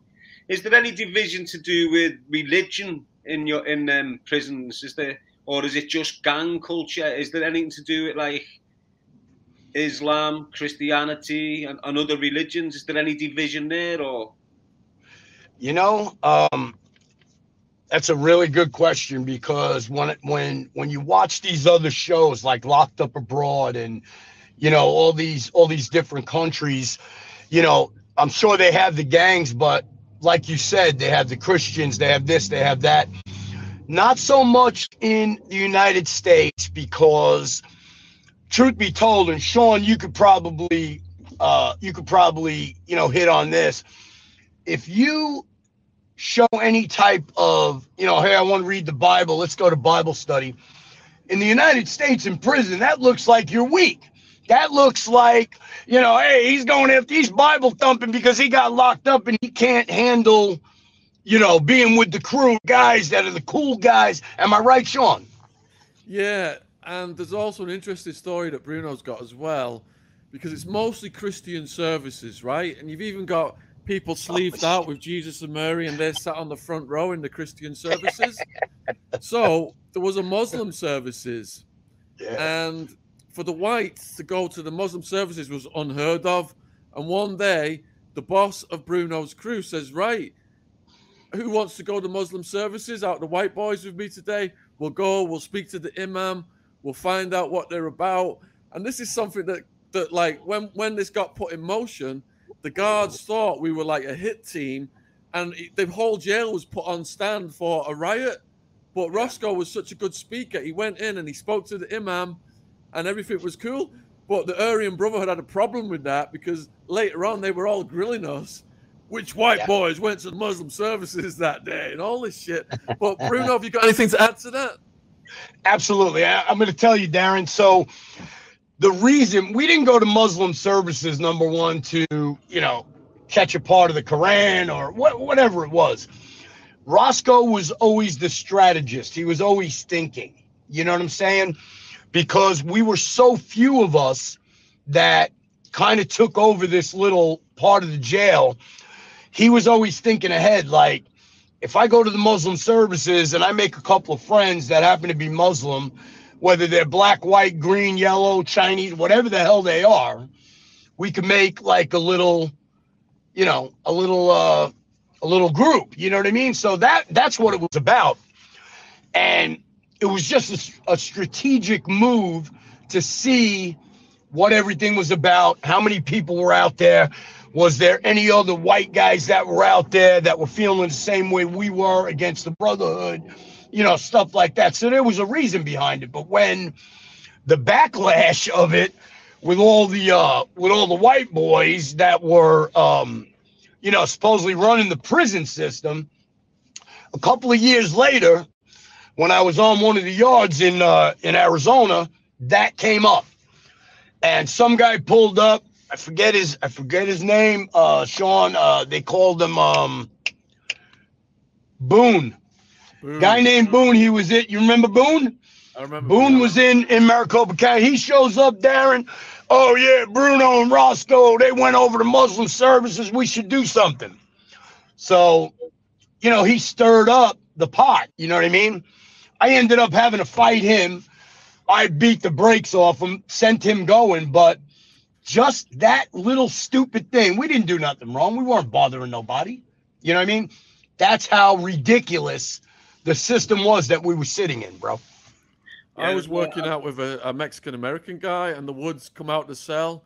Is there any division to do with religion in your in um, prisons? Is there or is it just gang culture? Is there anything to do with like Islam, Christianity, and, and other religions? Is there any division there, or? You know, um, that's a really good question because when when when you watch these other shows like Locked Up Abroad and you know all these all these different countries, you know, I'm sure they have the gangs, but like you said, they have the Christians, they have this, they have that. Not so much in the United States because, truth be told, and Shaun, you could probably, uh, you could probably, you know, hit on this. If you show any type of, you know, hey, I want to read the Bible, let's go to Bible study. In the United States, in prison, that looks like you're weak. That looks like, you know, hey, he's going after, he's Bible thumping because he got locked up and he can't handle, you know, being with the crew guys that are the cool guys. Am I right, Shaun? Yeah, and there's also an interesting story that Bruno's got as well, because it's mostly Christian services, right? And you've even got people sleeved out with Jesus and Mary, and they're sat on the front row in the Christian services. so there was a Muslim services, yeah. and for the whites to go to the Muslim services was unheard of. And one day, the boss of Bruno's crew says, Right, who wants to go to Muslim services out the white boys with me today? We'll go, we'll speak to the imam, we'll find out what they're about. And this is something that, that like, when, when this got put in motion, the guards thought we were like a hit team, and the whole jail was put on stand for a riot. But Roscoe was such a good speaker. He went in and he spoke to the imam and everything was cool. But the Aryan Brotherhood had a problem with that because later on they were all grilling us which white yeah. boys went to the Muslim services that day and all this shit. But Bruno, have you got anything to add to that? Absolutely. I, am going to tell you, Darren. So the reason we didn't go to Muslim services, number one, to, you know, catch a part of the Quran or what, whatever it was. Roscoe was always the strategist. He was always thinking. You know what I'm saying? because we were so few of us that kind of took over this little part of the jail. He was always thinking ahead, like, if I go to the Muslim services and I make a couple of friends that happen to be Muslim, whether they're black, white, green, yellow, Chinese, whatever the hell they are, we could make like a little, you know, a little uh a little group. You know what I mean? So that that's what it was about. And it was just a, a strategic move to see what everything was about, how many people were out there. Was there any other white guys that were out there that were feeling the same way we were against the Brotherhood? You know, stuff like that. So there was a reason behind it. But when the backlash of it, with all the uh, with all the white boys that were, um, you know, supposedly running the prison system, a couple of years later, when I was on one of the yards in uh, in Arizona, that came up, and some guy pulled up. I forget his I forget his name. Uh, Shaun. Uh, they called him um, Boone. Boone. Guy named Boone. He was it. You remember Boone? I remember. Boone was in in Maricopa County. He shows up, Darren. Oh yeah, Bruno and Roscoe. They went over to Muslim services. We should do something. So, you know, he stirred up the pot. You know what I mean? I ended up having to fight him. I beat the brakes off him, sent him going, but just that little stupid thing. We didn't do nothing wrong. We weren't bothering nobody. You know what I mean? That's how ridiculous the system was that we were sitting in, bro. I was working out with a, a Mexican American guy, and the Woods come out to sell.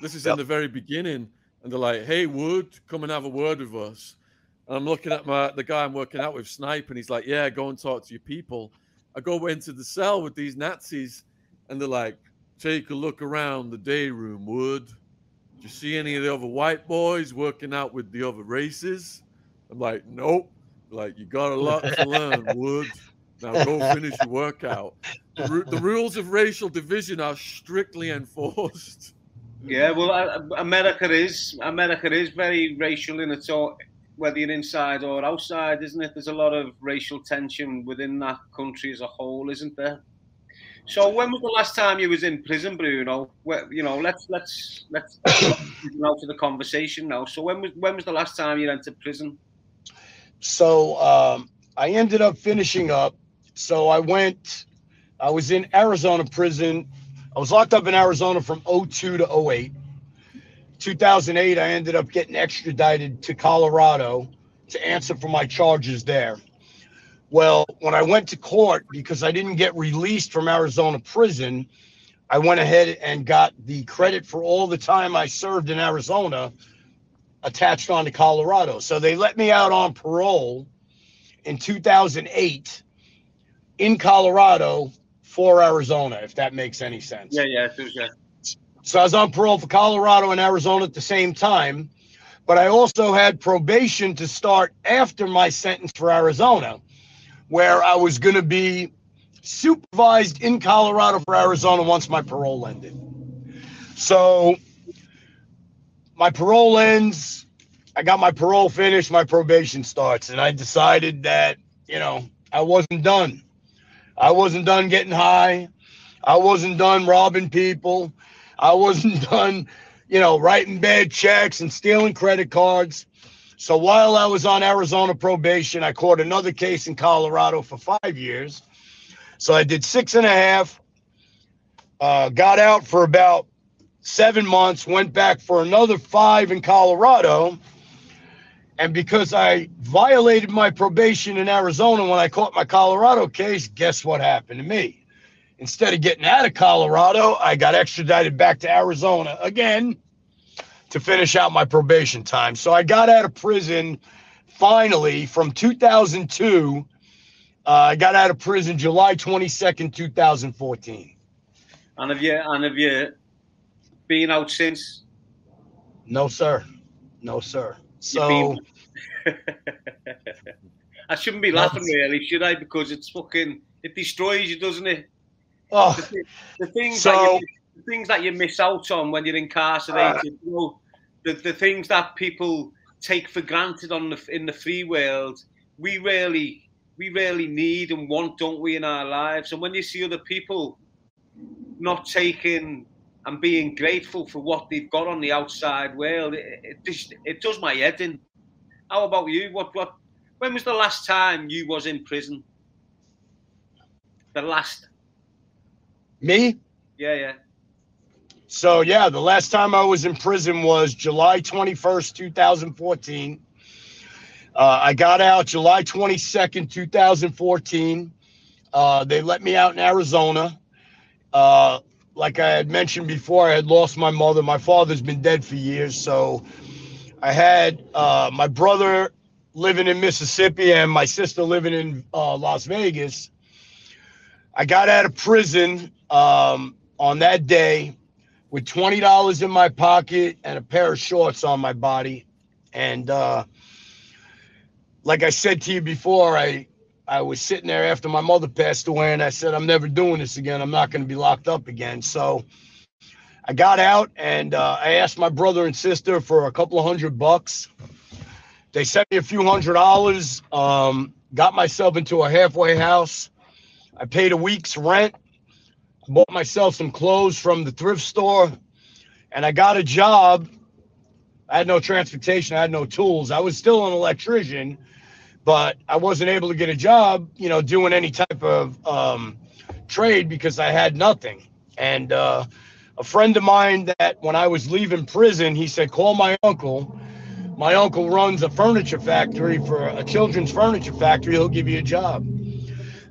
This is yep. in the very beginning, and they're like, "Hey, Wood, come and have a word with us." And I'm looking at my the guy I'm working out with, Snipe, and he's like, "Yeah, go and talk to your people." I go into the cell with these Nazis, and they're like, "Take a look around the day room, Wood. Do you see any of the other white boys working out with the other races?" I'm like, "Nope." Like, you got a lot to learn, Woods. Now go finish your workout. The, the rules of racial division are strictly enforced. Yeah, well, America is America is very racial in its own whether you're inside or outside, isn't it? There's a lot of racial tension within that country as a whole, isn't there? So when was the last time you was in prison, Bruno? Where, you know, let's let's let's out to the conversation now. So when was when was the last time you entered prison? So um, I ended up finishing up. So I went I was in Arizona prison. I was locked up in Arizona from 02 to 08. 2008, I ended up getting extradited to Colorado to answer for my charges there. Well, when I went to court, because I didn't get released from Arizona prison, I went ahead and got the credit for all the time I served in Arizona attached on to Colorado. So they let me out on parole in 2008 in Colorado for Arizona, if that makes any sense. Yeah, yeah, it yeah. So I was on parole for Colorado and Arizona at the same time, but I also had probation to start after my sentence for Arizona, where I was going to be supervised in Colorado for Arizona once my parole ended. So my parole ends. I got my parole finished, my probation starts, and I decided that, you know, I wasn't done. I wasn't done getting high. I wasn't done robbing people. I wasn't done, you know, writing bad checks and stealing credit cards. So while I was on Arizona probation, I caught another case in Colorado for five years. So I did six and a half, uh, got out for about seven months, went back for another five in Colorado. And because I violated my probation in Arizona when I caught my Colorado case, guess what happened to me? Instead of getting out of Colorado, I got extradited back to Arizona again to finish out my probation time. So I got out of prison finally from 2002. Uh, I got out of prison July 22nd, 2014. And have you and have you been out since? No, sir. No, sir. So, I shouldn't be laughing really, should I? Because it's fucking it destroys you, doesn't it? oh, The, the things So- that you, the things that you miss out on when you're incarcerated, Uh, you know, the, the things that people take for granted on the in the free world, we really we really need and want, don't we, in our lives? And when you see other people not taking and being grateful for what they've got on the outside world, it, it just it does my head in. How about you? What what? When was the last time you was in prison? The last, me? yeah, yeah. So, yeah, the last time I was in prison was July 21st, 2014. Uh, I got out July 22nd, 2014. Uh, they let me out in Arizona. Uh, like I had mentioned before, I had lost my mother. My father's been dead for years. So I had uh, my brother living in Mississippi and my sister living in uh, Las Vegas. I got out of prison um, on that day with $20 in my pocket and a pair of shorts on my body. And uh, like I said to you before, I I was sitting there after my mother passed away, and I said, I'm never doing this again. I'm not going to be locked up again. So I got out and uh, I asked my brother and sister for a couple of hundred bucks. They sent me a few hundred dollars. Um, got myself into a halfway house. I paid a week's rent. Bought myself some clothes from the thrift store, and I got a job. I had no transportation. I had no tools. I was still an electrician, but I wasn't able to get a job, you know, doing any type of um, trade because I had nothing. And uh, a friend of mine that when I was leaving prison, he said, call my uncle. My uncle runs a furniture factory for a children's furniture factory. He'll give you a job.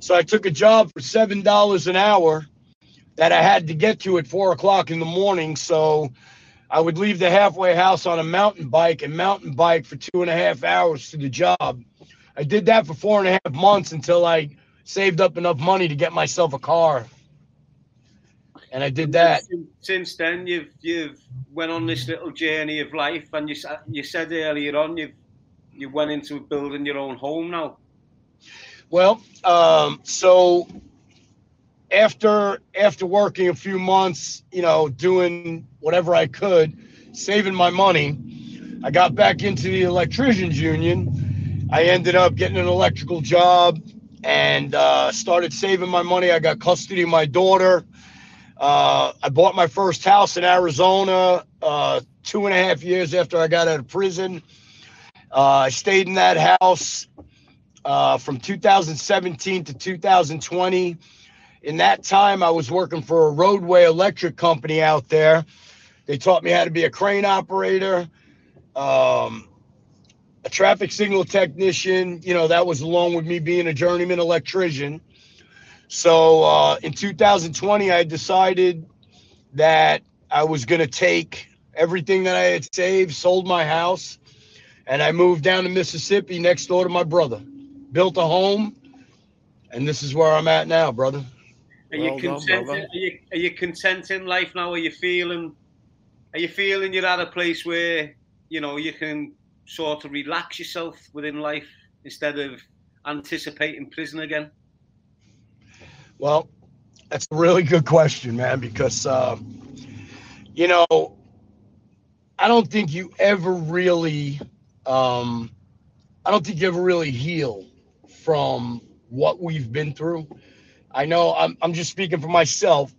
So I took a job for $7 an hour that I had to get to at four o'clock in the morning. So I would leave the halfway house on a mountain bike and mountain bike for two and a half hours to the job. I did that for four and a half months until I saved up enough money to get myself a car. And I did that. Since, since then, you've you've went on this little journey of life, and you you said earlier on you've you went into building your own home now. Well, um, so after after working a few months, you know, doing whatever I could, saving my money, I got back into the electricians union. I ended up getting an electrical job and uh, started saving my money. I got custody of my daughter. Uh, I bought my first house in Arizona uh, two and a half years after I got out of prison. Uh, I stayed in that house uh, from 2017 to 2020. in that time, I was working for a roadway electric company out there. They taught me how to be a crane operator, um, a traffic signal technician. You know, that was along with me being a journeyman electrician. So uh, in 2020, I decided that I was going to take everything that I had saved, sold my house, and I moved down to Mississippi next door to my brother. Built a home, and this is where I'm at now, brother. Are you, content, are, you, are you content in life now? Are you feeling are you feeling you're at a place where you know you can sort of relax yourself within life instead of anticipating prison again? Well, that's a really good question, man, because uh, you know I don't think you ever really, um, I don't think you ever really heal from what we've been through. I know I'm, I'm just speaking for myself.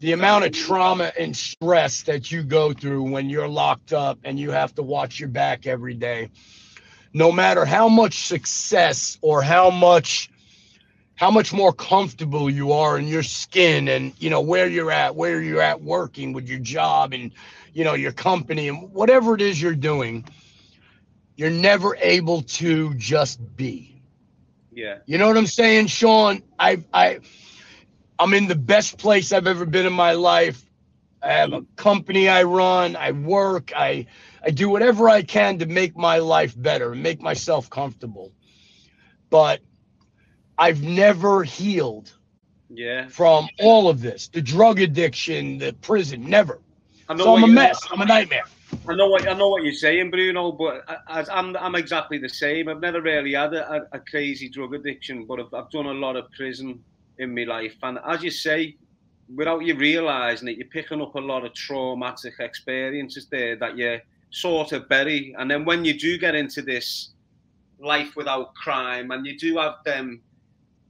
The amount of trauma and stress that you go through when you're locked up and you have to watch your back every day, no matter how much success or how much how much more comfortable you are in your skin and you know where you're at where you're at working with your job and you know your company and whatever it is you're doing you're never able to just be. Yeah. You know what i'm saying shaun? I i i'm in the best place i've ever been in my life. I have a company i run. I work. I i do whatever i can to make my life better and make myself comfortable. But i've never healed yeah. from all of this. The drug addiction the prison never. I know so I'm a mess. I'm a nightmare. I know what I know what you're saying, Bruno, but I, I'm I'm exactly the same. I've never really had a, a crazy drug addiction, but I've, I've done a lot of prison in my life, and as you say, without you realizing it, you're picking up a lot of traumatic experiences there that you sort of bury, and then when you do get into this life without crime, and you do have them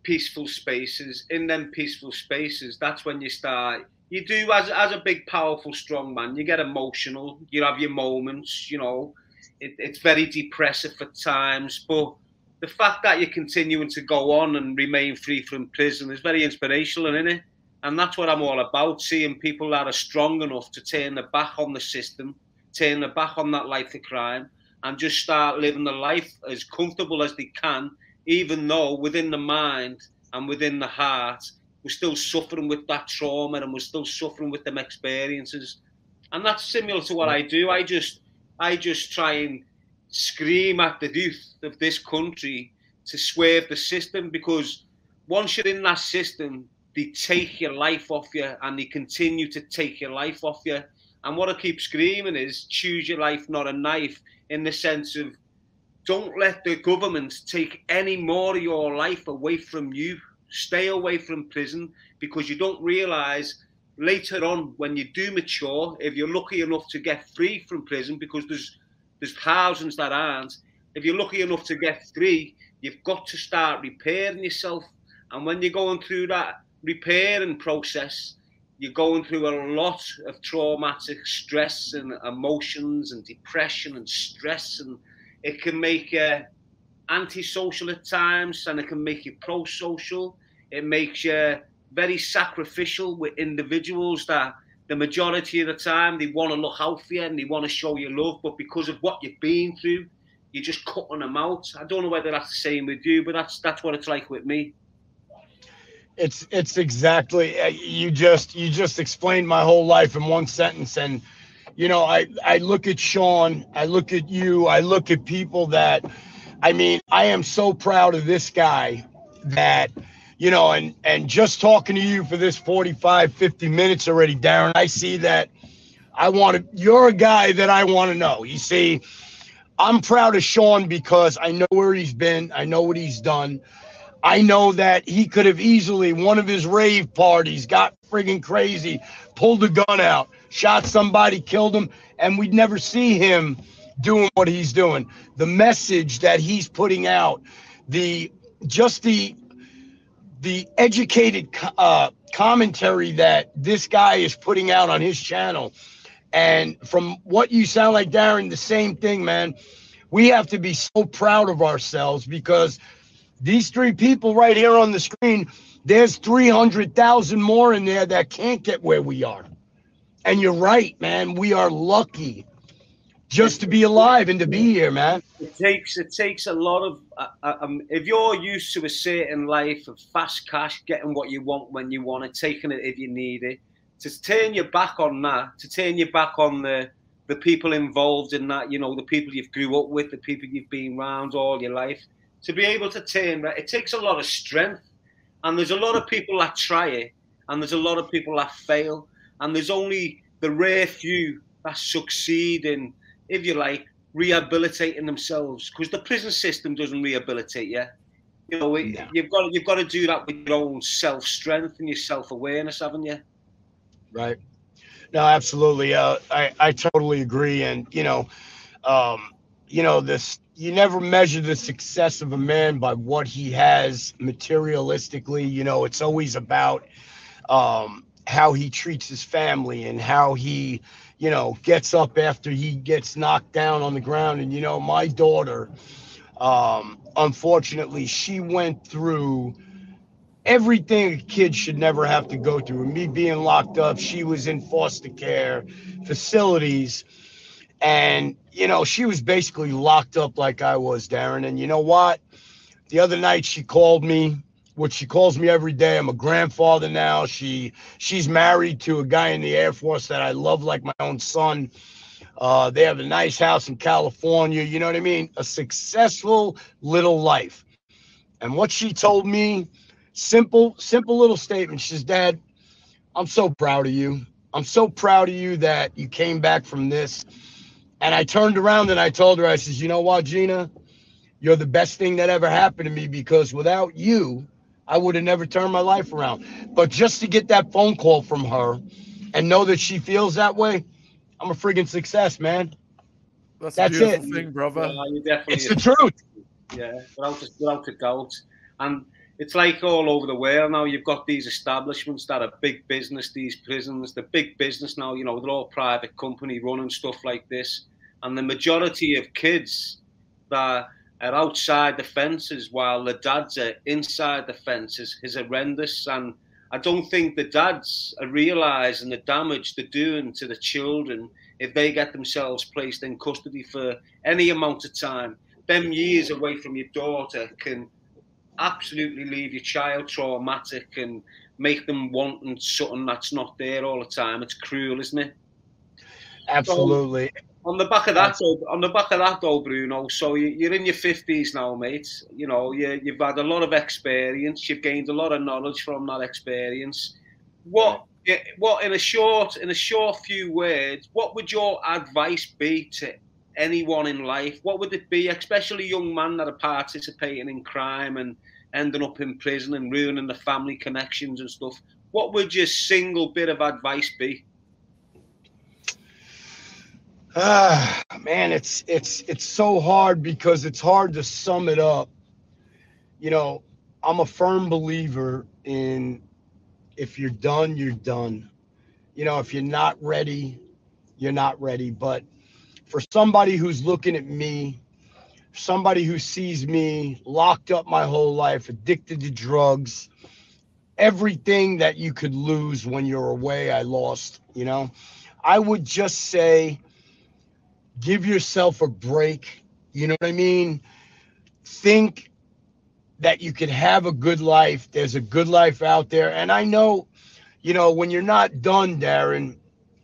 peaceful spaces, in them peaceful spaces, that's when you start you do as as a big, powerful, strong man. You get emotional. You have your moments. You know, it, it's very depressive at times, but the fact that you're continuing to go on and remain free from prison is very inspirational, isn't it? And that's what I'm all about: seeing people that are strong enough to turn their back on the system, turn their back on that life of crime, and just start living the life as comfortable as they can, even though within the mind and within the heart we're still suffering with that trauma and we're still suffering with them experiences. And that's similar to what I do. I just I just try and scream at the youth of this country to swerve the system because once you're in that system, they take your life off you and they continue to take your life off you. And what I keep screaming is choose your life, not a knife, in the sense of don't let the government take any more of your life away from you stay away from prison because you don't realize later on when you do mature, if you're lucky enough to get free from prison, because there's there's thousands that aren't. If you're lucky enough to get three, you've got to start repairing yourself. And when you're going through that repairing process, you're going through a lot of traumatic stress and emotions and depression and stress, and it can make you antisocial at times and it can make you pro social. It makes you very sacrificial with individuals that the majority of the time they want to look you and they want to show you love, but because of what you've been through, you're just cutting them out. I don't know whether that's the same with you, but that's that's what it's like with me. It's it's exactly uh, you just you just explained my whole life in one sentence and you know I I look at Shaun, I look at you, I look at people that I mean, I am so proud of this guy that, you know, and and just talking to you for this 45, 50 minutes already, Darren, I see that I want to, you're a guy that I want to know. You see, I'm proud of Shaun because I know where he's been, I know what he's done. I know that he could have easily, one of his rave parties, got friggin' crazy, pulled a gun out, shot somebody, killed him, and we'd never see him doing what he's doing, the message that he's putting out, the just the the educated uh, commentary that this guy is putting out on his channel. And from what you sound like, Darren, the same thing, man. We have to be so proud of ourselves because These three people right here on the screen, there's 300,000 more in there that can't get where we are. And you're right, man. We are lucky just to be alive and to be here, man. It takes it takes a lot of uh, uh, um, if you're used to a certain life of fast cash, getting what you want when you want it, taking it if you need it, to turn your back on that, to turn your back on the the people involved in that, you know, the people you've grew up with, the people you've been around all your life, to be able to turn that, it takes a lot of strength. And there's a lot of people that try it, and there's a lot of people that fail, and there's only the rare few that succeed in, if you like, rehabilitating themselves because the prison system doesn't rehabilitate you. You know, no. you've got you've got to do that with your own self strength and your self awareness, haven't you? Right. No, absolutely. Uh, I I totally agree, and you know, um, you know this. You never measure the success of a man by what he has materialistically. You know, it's always about um, how he treats his family and how he you know, gets up after he gets knocked down on the ground. And, you know, my daughter, um, unfortunately, she went through everything a kid should never have to go through. And me being locked up, she was in foster care facilities. And, you know, she was basically locked up like I was, Darren. And you know what? The other night she called me which she calls me every day. I'm a grandfather now. She she's married to a guy in the Air Force that I love like my own son. Uh, they have a nice house in California. You know what I mean? A successful little life. And what she told me, simple, simple little statement. She says, Dad, I'm so proud of you. I'm so proud of you that you came back from this. And I turned around and I told her, I says, you know what, Gina? You're the best thing that ever happened to me because without you, I would have never turned my life around. But just to get that phone call from her and know that she feels that way, I'm a friggin' success, man. That's, That's a beautiful it. thing, brother. Yeah, it's the truth. Yeah, without a, without a doubt. And it's like all over the world now. You've got these establishments that are big business, these prisons, the big business now, you know, they're all private company running stuff like this. And the majority of kids that are outside the fences while the dads are inside the fences is horrendous. And I don't think the dads are realising the damage they're doing to the children if they get themselves placed in custody for any amount of time. Them years away from your daughter can absolutely leave your child traumatic and make them wanting something that's not there all the time. It's cruel, isn't it? Absolutely. So, on the back of that, though, on the back of that, though, Bruno. So you, are in your fifties now, mate. You know, you, you've had a lot of experience. You've gained a lot of knowledge from that experience. What, eh, what in a short, in a short few words, what would your advice be to anyone in life? What would it be, especially young men that are participating in crime and ending up in prison and ruining the family connections and stuff? What would your single bit of advice be? Ah, man, it's it's it's so hard because it's hard to sum it up. You know, I'm a firm believer in if you're done, you're done. You know, if you're not ready, you're not ready. But for somebody who's looking at me, somebody who sees me locked up my whole life, addicted to drugs, everything that you could lose when you're away, I lost, you know. I would just say give yourself a break. You know what I mean? Think that you can have a good life. There's a good life out there. And I know, you know, when you're not done, Darren,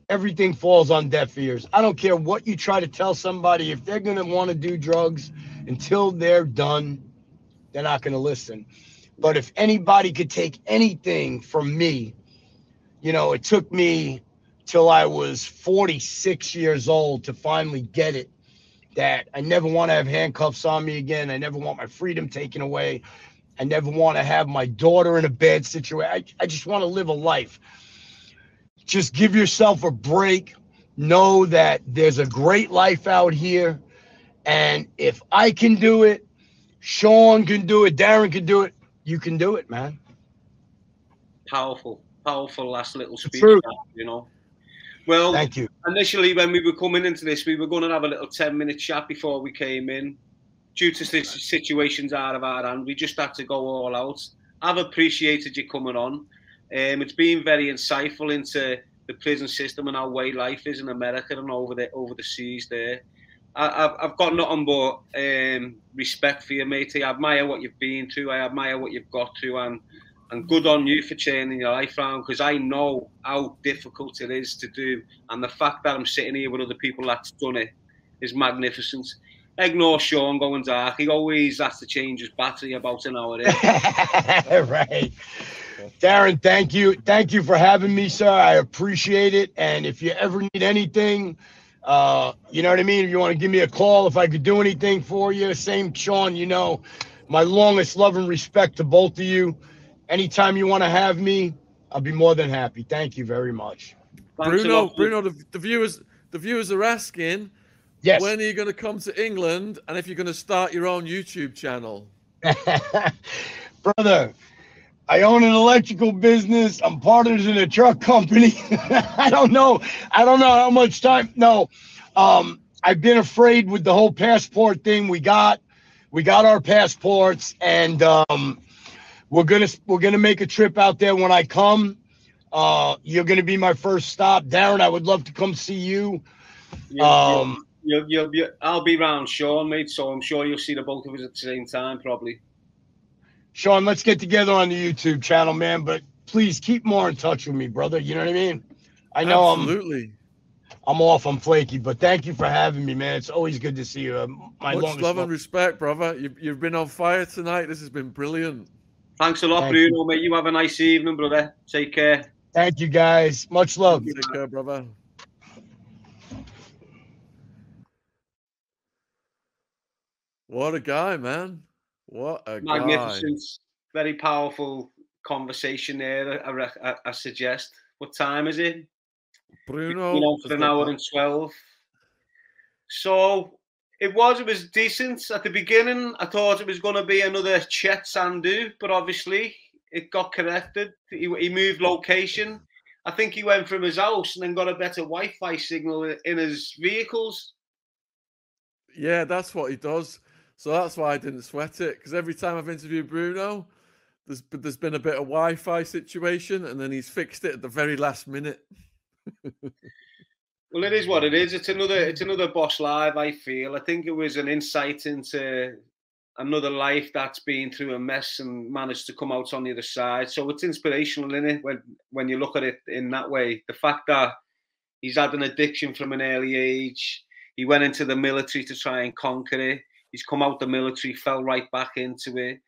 everything falls on deaf ears. I don't care what you try to tell somebody. If they're going to want to do drugs until they're done, they're not going to listen. But if anybody could take anything from me, you know, it took me till I was 46 years old to finally get it that I never want to have handcuffs on me again. I never want my freedom taken away. I never want to have my daughter in a bad situation. I, I just want to live a life. Just give yourself a break. Know that there's a great life out here. And if I can do it, Shaun can do it, Darren can do it, you can do it, man. Powerful, powerful last little speech, you know. Well, thank you. Initially, when we were coming into this, we were going to have a little 10 minute chat before we came in. due to the situations out of our hand, we just had to go all out. I've appreciated you coming on. Um, it's been very insightful into the prison system and how way life is in America and over the over the seas there. I, I've got nothing but um, respect for you, matey. I admire what you've been through. I admire what you've got through, and and good on you for changing your life around because I know how difficult it is to do, and the fact that I'm sitting here with other people that's done it is magnificent. Ignore Shaun going dark. He always has to change his battery about an hour. right. Darren, thank you. Thank you for having me, sir. I appreciate it. And if you ever need anything, uh, you know what I mean? If you want to give me a call, if I could do anything for you, same Shaun, you know, my longest love and respect to both of you. Anytime you want to have me, I'll be more than happy. Thank you very much. Bruno, Bruno, the, the viewers, the viewers are asking, yes. when are you going to come to England, and if you're going to start your own YouTube channel? Brother, I own an electrical business. I'm partners in a truck company. I don't know. I don't know how much time. No, um, I've been afraid with the whole passport thing. We got, we got our passports, and um, we're gonna we're gonna make a trip out there when I come. Uh, you're gonna be my first stop, Darren. I would love to come see you. um, you'll, you'll, you'll, I'll be around, Shaun, mate. So I'm sure you'll see the both of us at the same time, probably. Shaun, let's get together on the YouTube channel, man. But please keep more in touch with me, brother. You know what I mean? I know Absolutely. I'm I'm off. I'm flaky, but thank you for having me, man. It's always good to see you. Uh, my Much love and respect, brother. You've, you've been on fire tonight. This has been brilliant. Thanks a lot, thank Bruno, you. mate. You have a nice evening, brother. Take care. Thank you, guys. Much love. Take care, brother. What a guy, man. What a magnificent, guy. very powerful conversation there. I, I, I, suggest. What time is it? Bruno, you know, for an hour and twelve. So it was. It was decent at the beginning. I thought it was going to be another Chet Sandu, but obviously it got corrected. He, he moved location. I think he went from his house and then got a better Wi-Fi signal in his vehicles. Yeah, that's what he does. So that's why I didn't sweat it because every time I've interviewed Bruno, there's there's been a bit of Wi-Fi situation, and then he's fixed it at the very last minute. well, it is what it is. It's another it's another boss live. I feel. I think it was an insight into another life that's been through a mess and managed to come out on the other side. So it's inspirational, in it? When when you look at it in that way, the fact that he's had an addiction from an early age, he went into the military to try and conquer it He's come out the military, fell right back into it.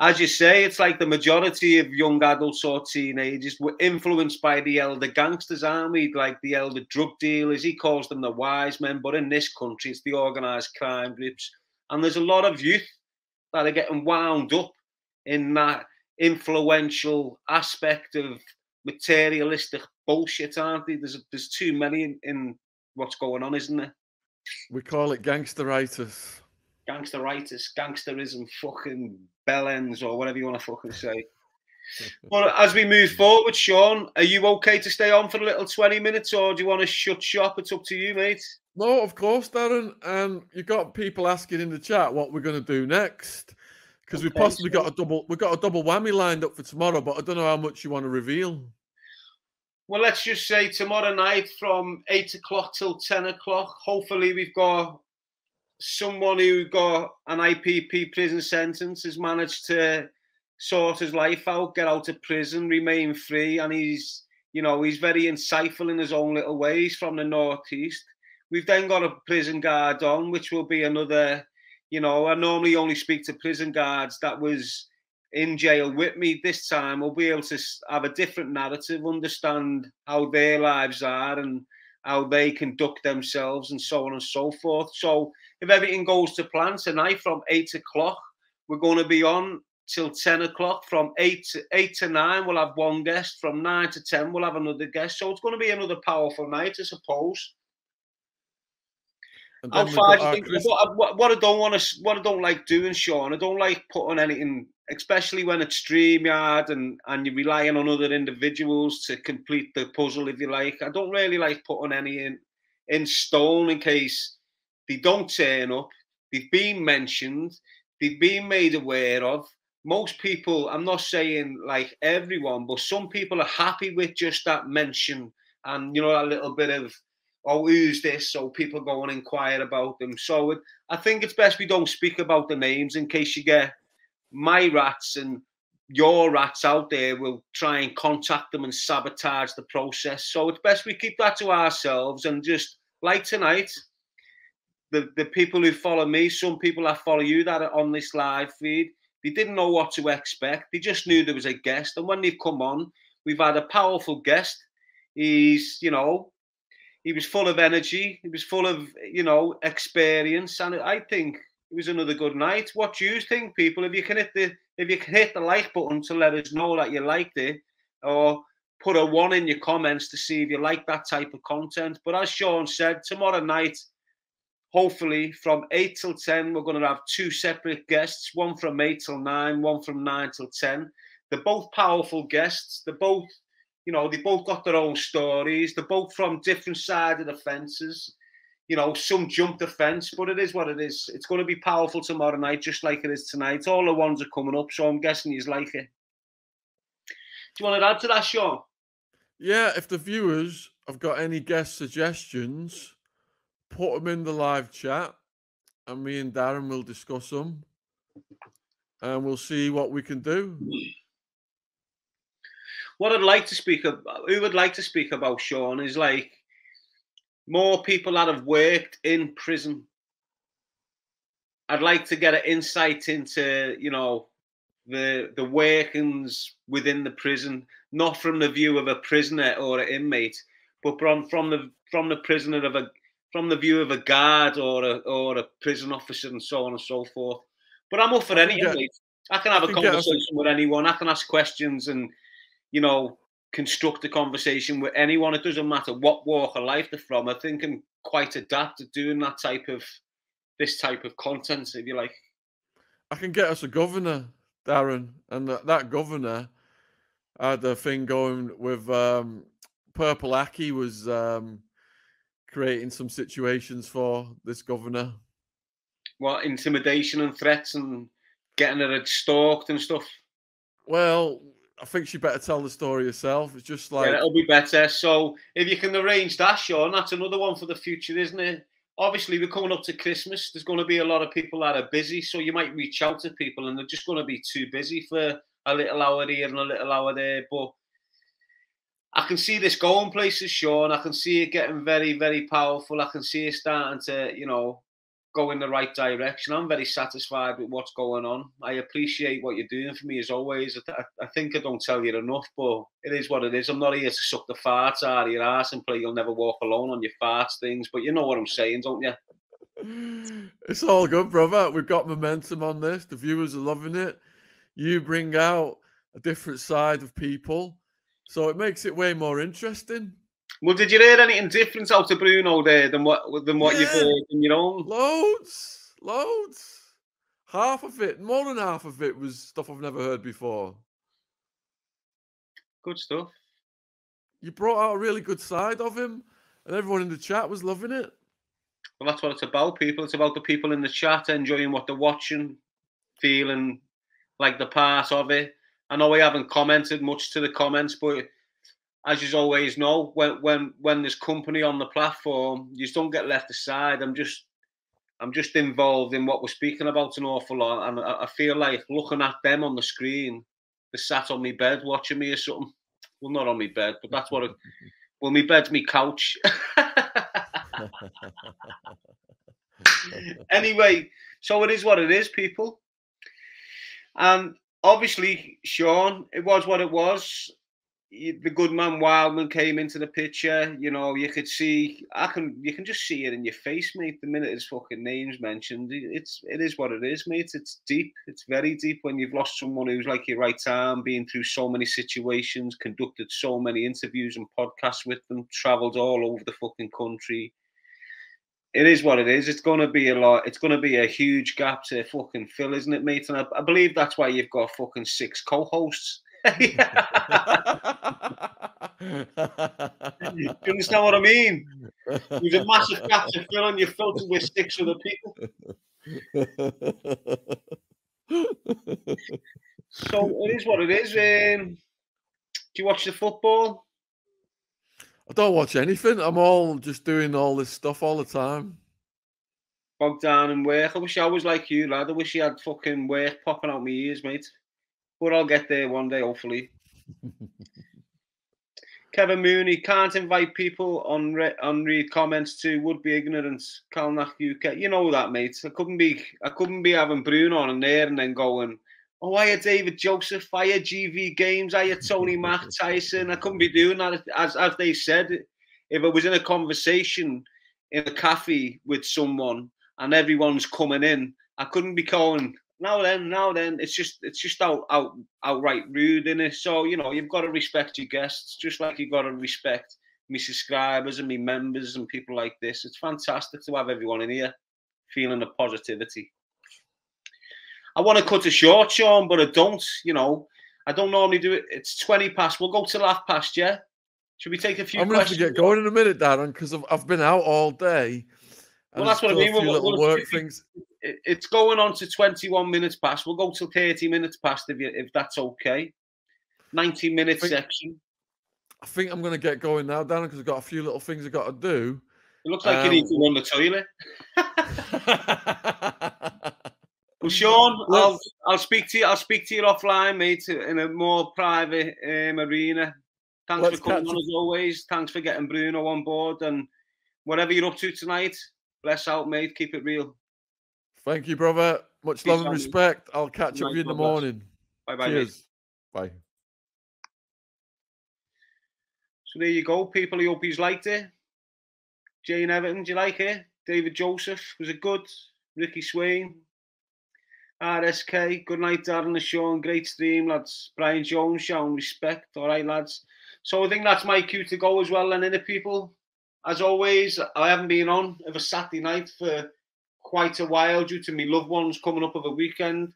As you say, it's like the majority of young adults or teenagers were influenced by the elder gangsters, aren't we? Like the elder drug dealers. He calls them the wise men, but in this country, it's the organised crime groups. And there's a lot of youth that are getting wound up in that influential aspect of materialistic bullshit, aren't they? There's there's too many in, in what's going on, isn't there? We call it gangsteritis gangsteritis, gangsterism, fucking bellends, or whatever you want to fucking say. but as we move forward, Shaun, are you okay to stay on for a little 20 minutes or do you want to shut shop? It's up to you, mate. No, of course, Darren. And um, you got people asking in the chat what we're going to do next. Because okay, we possibly so... got a double we've got a double whammy lined up for tomorrow, but I don't know how much you want to reveal. Well, let's just say tomorrow night from eight o'clock till ten o'clock. Hopefully, we've got someone who got an IPP prison sentence has managed to sort his life out, get out of prison, remain free, and he's you know he's very insightful in his own little ways from the northeast. We've then got a prison guard on, which will be another. You know, I normally only speak to prison guards that was in jail with me. This time, we'll be able to have a different narrative, understand how their lives are, and how they conduct themselves, and so on and so forth. So if everything goes to plan tonight from eight o'clock, we're going to be on till 10 o'clock. From 8 to, 8 to 9, we'll have one guest. From 9 to 10, we'll have another guest. So it's going to be another powerful night, I suppose. How far do think? What, what, what, I don't want to, what I don't like doing, Shaun, I don't like putting anything, especially when it's StreamYard and and you're relying on other individuals to complete the puzzle, if you like. I don't really like putting any in in stone in case they don't turn up, they've been mentioned, they've been made aware of. Most people, I'm not saying like everyone, but some people are happy with just that mention and you know a little bit of oh who's this? So people go and inquire about them. So it, i think it's best we don't speak about the names in case you get my rats and your rats out there will try and contact them and sabotage the process. So it's best we keep that to ourselves and just like tonight the, the people who follow me some people that follow you that are on this live feed they didn't know what to expect. They just knew there was a guest. And when they've come on we've had a powerful guest. He's, you know, he was full of energy. He was full of, you know, experience, and I think it was another good night. What do you think, people? If you can hit the if you can hit the like button to let us know that you liked it, or put a one in your comments to see if you like that type of content. But as Shaun said, tomorrow night, hopefully from eight till ten, we're going to have two separate guests. One from eight till nine, one from nine till ten. They're both powerful guests. They're both you know, they both got their own stories. They're both from different sides of the fences. You know, some jumped the fence, but it is what it is. It's going to be powerful tomorrow night, just like it is tonight. All the ones are coming up, so I'm guessing he's like it. Do you want to add to that, Shaun? Yeah, if the viewers have got any guest suggestions, put them in the live chat, and me and Darren will discuss them, and we'll see what we can do what I'd like to speak of, who would like to speak about Shaun is like more people that have worked in prison. I'd like to get an insight into, you know, the the workings within the prison, not from the view of a prisoner or an inmate, but from from the from the prisoner of a from the view of a guard or a or a prison officer and so on and so forth. But I'm up for any inmate. I can have a conversation with anyone. I can ask questions and you know, construct a conversation with anyone. It doesn't matter what walk of life they're from. I think I'm quite adept at doing that type of this type of content, if you like. I can get us a governor, Darren, and that, that governor had a thing going with um, Purple Aki was um, creating some situations for this governor. What intimidation and threats and getting her stalked and stuff. Well, I think she better tell the story herself. It's just like yeah, it'll be better. So if you can arrange that, Shaun, that's another one for the future, isn't it? Obviously, we're coming up to Christmas. There's going to be a lot of people that are busy, so you might reach out to people, and they're just going to be too busy for a little hour here and a little hour there. But I can see this going places, Shaun. I can see it getting very, very powerful. I can see it starting to, you know, go in the right direction. I'm very satisfied with what's going on. I appreciate what you're doing for me as always. I, I, think I don't tell you enough, but it is what it is. I'm not here to suck the farts out of your ass and play You'll Never Walk Alone on your farts things, but you know what I'm saying, don't you? It's all good, brother. We've got momentum on this. The viewers are loving it. You bring out a different side of people, so it makes it way more interesting. Well, did you hear anything different out of Bruno there than what than what yeah. you've heard in your own? Loads, loads. Half of it, more than half of it, was stuff I've never heard before. Good stuff. You brought out a really good side of him, and everyone in the chat was loving it. Well, that's what it's about, people. It's about the people in the chat enjoying what they're watching, feeling like the part of it. I know we haven't commented much to the comments, but as you always know, when when when there's company on the platform, you just don't get left aside. I'm just I'm just involved in what we're speaking about an awful lot, and I, I feel like looking at them on the screen, they sat on my bed watching me or something. Well, not on my bed, but that's what. It, well, my bed's my couch. anyway, so it is what it is, people. And obviously, Shaun, it was what it was the good man Wildman came into the picture. You know, you could see, I can, you can just see it in your face, mate. The minute his fucking name's mentioned, it's, it is what it is, mate. It's deep. It's very deep when you've lost someone who's like your right arm, been through so many situations, conducted so many interviews and podcasts with them, travelled all over the fucking country. It is what it is. It's going to be a lot. It's going to be a huge gap to fucking fill, isn't it, mate? And I, I believe that's why you've got fucking six co-hosts you understand what I mean? There's a massive gap to fill, and you're filtered with six other people. So it is what it is. Um, do you watch the football? I don't watch anything. I'm all just doing all this stuff all the time. Bogged down in work. I wish I was like you, lad. I wish you had fucking work popping out my ears, mate. But I'll get there one day, hopefully. Kevin Mooney can't invite people on re- on read comments to would be ignorance. Calnack UK, you know that, mate. I couldn't be I couldn't be having Bruno on there and then going, oh, I had David Joseph, I had GV Games, I had Tony Mack Tyson. I couldn't be doing that as as they said. If I was in a conversation in a cafe with someone and everyone's coming in, I couldn't be calling now then, now then, it's just it's just out out outright rude in it. So you know you've got to respect your guests, just like you've got to respect me subscribers and me members and people like this. It's fantastic to have everyone in here feeling the positivity. I want to cut it short, Shaun, but I don't. You know, I don't normally do it. It's twenty past. We'll go to laugh past, yeah. Should we take a few? I'm going to get going in a minute, Darren, because I've, I've been out all day. Well, that's what I mean. We'll, we'll, work things. It's going on to 21 minutes past. We'll go till 30 minutes past if you, if that's okay. 90 minute think, section. I think I'm going to get going now, Dan, because I've got a few little things I've got to do. It looks like um, you need to run the toilet. well, Shaun, I'll I'll speak to you. I'll speak to you offline, mate, in a more private um, arena. Thanks for coming on as always. Thanks for getting Bruno on board and whatever you're up to tonight. Bless out, mate. Keep it real. Thank you, brother. Much Peace love and respect. I'll catch up with you in the morning. Bye bye. Cheers. Mate. Bye. So there you go, people. I hope you liked it. Jane Everton, do you like it? David Joseph, was it good? Ricky Swain, RSK, good night, Darren and Shaun. Great stream, lads. Brian Jones, showing respect. All right, lads. So I think that's my cue to go as well, and in the people as always, I haven't been on of a Saturday night for quite a while due to me loved ones coming up of a weekend.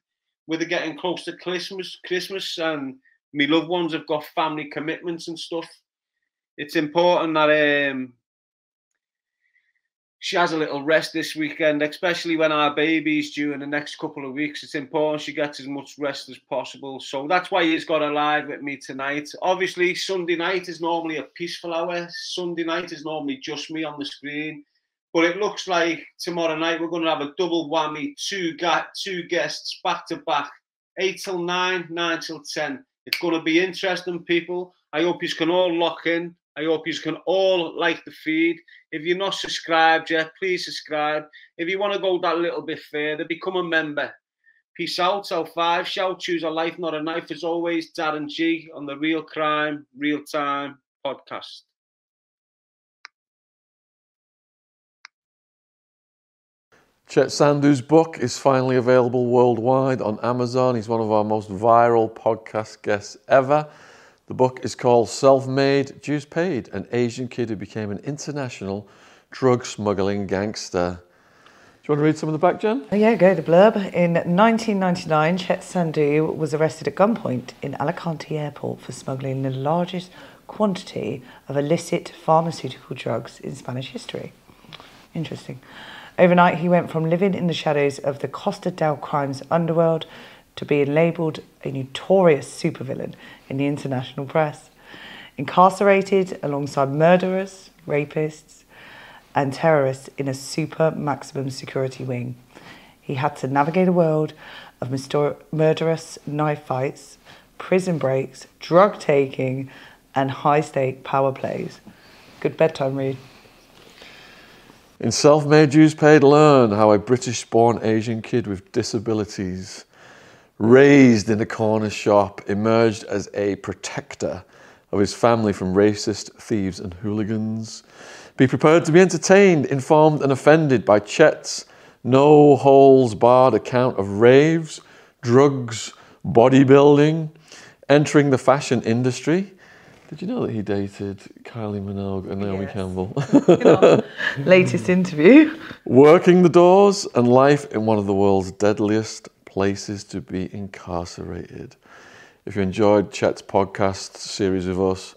With it getting close to Christmas, Christmas, and me loved ones have got family commitments and stuff. It's important that um, she has a little rest this weekend, especially when our baby's due in the next couple of weeks. It's important she gets as much rest as possible. So that's why he's got a live with me tonight. Obviously, Sunday night is normally a peaceful hour. Sunday night is normally just me on the screen. But it looks like tomorrow night we're going to have a double whammy, two, ga- two guests back to back, 8 till 9, 9 till 10. It's going to be interesting, people. I hope you can all lock in. I hope you can all like the feed. If you're not subscribed yet, please subscribe. If you want to go that little bit further, become a member. Peace out. L five shout. Choose a life, not a knife. As always, Darren G on the Real Crime, Real Time podcast. Chet Sandhu's book is finally available worldwide on Amazon. He's one of our most viral podcast guests ever. The book is called Self Made, Dues Paid An Asian Kid Who Became an International Drug Smuggling Gangster. Do you want to read some of the back, Jen? Oh, yeah, go the blurb. In 1999, Chet Sandhu was arrested at gunpoint in Alicante Airport for smuggling the largest quantity of illicit pharmaceutical drugs in Spanish history. Interesting. Overnight, he went from living in the shadows of the Costa del Crime's underworld to being labelled a notorious supervillain in the international press. Incarcerated alongside murderers, rapists, and terrorists in a super maximum security wing. He had to navigate a world of murderous knife fights, prison breaks, drug taking, and high stake power plays. Good bedtime read. In Self Made Dues Paid, learn how a British born Asian kid with disabilities raised in a corner shop, emerged as a protector of his family from racist thieves and hooligans. Be prepared to be entertained, informed, and offended by Chet's no holes barred account of raves, drugs, bodybuilding, entering the fashion industry. Did you know that he dated Kylie Minogue and Naomi yes. Campbell? latest interview. Working the doors and life in one of the world's deadliest places to be incarcerated. If you enjoyed Chet's podcast series with us,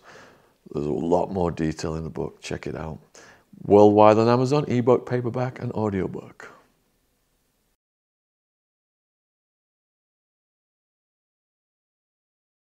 there's a lot more detail in the book. Check it out. Worldwide on Amazon, ebook, paperback, and audiobook.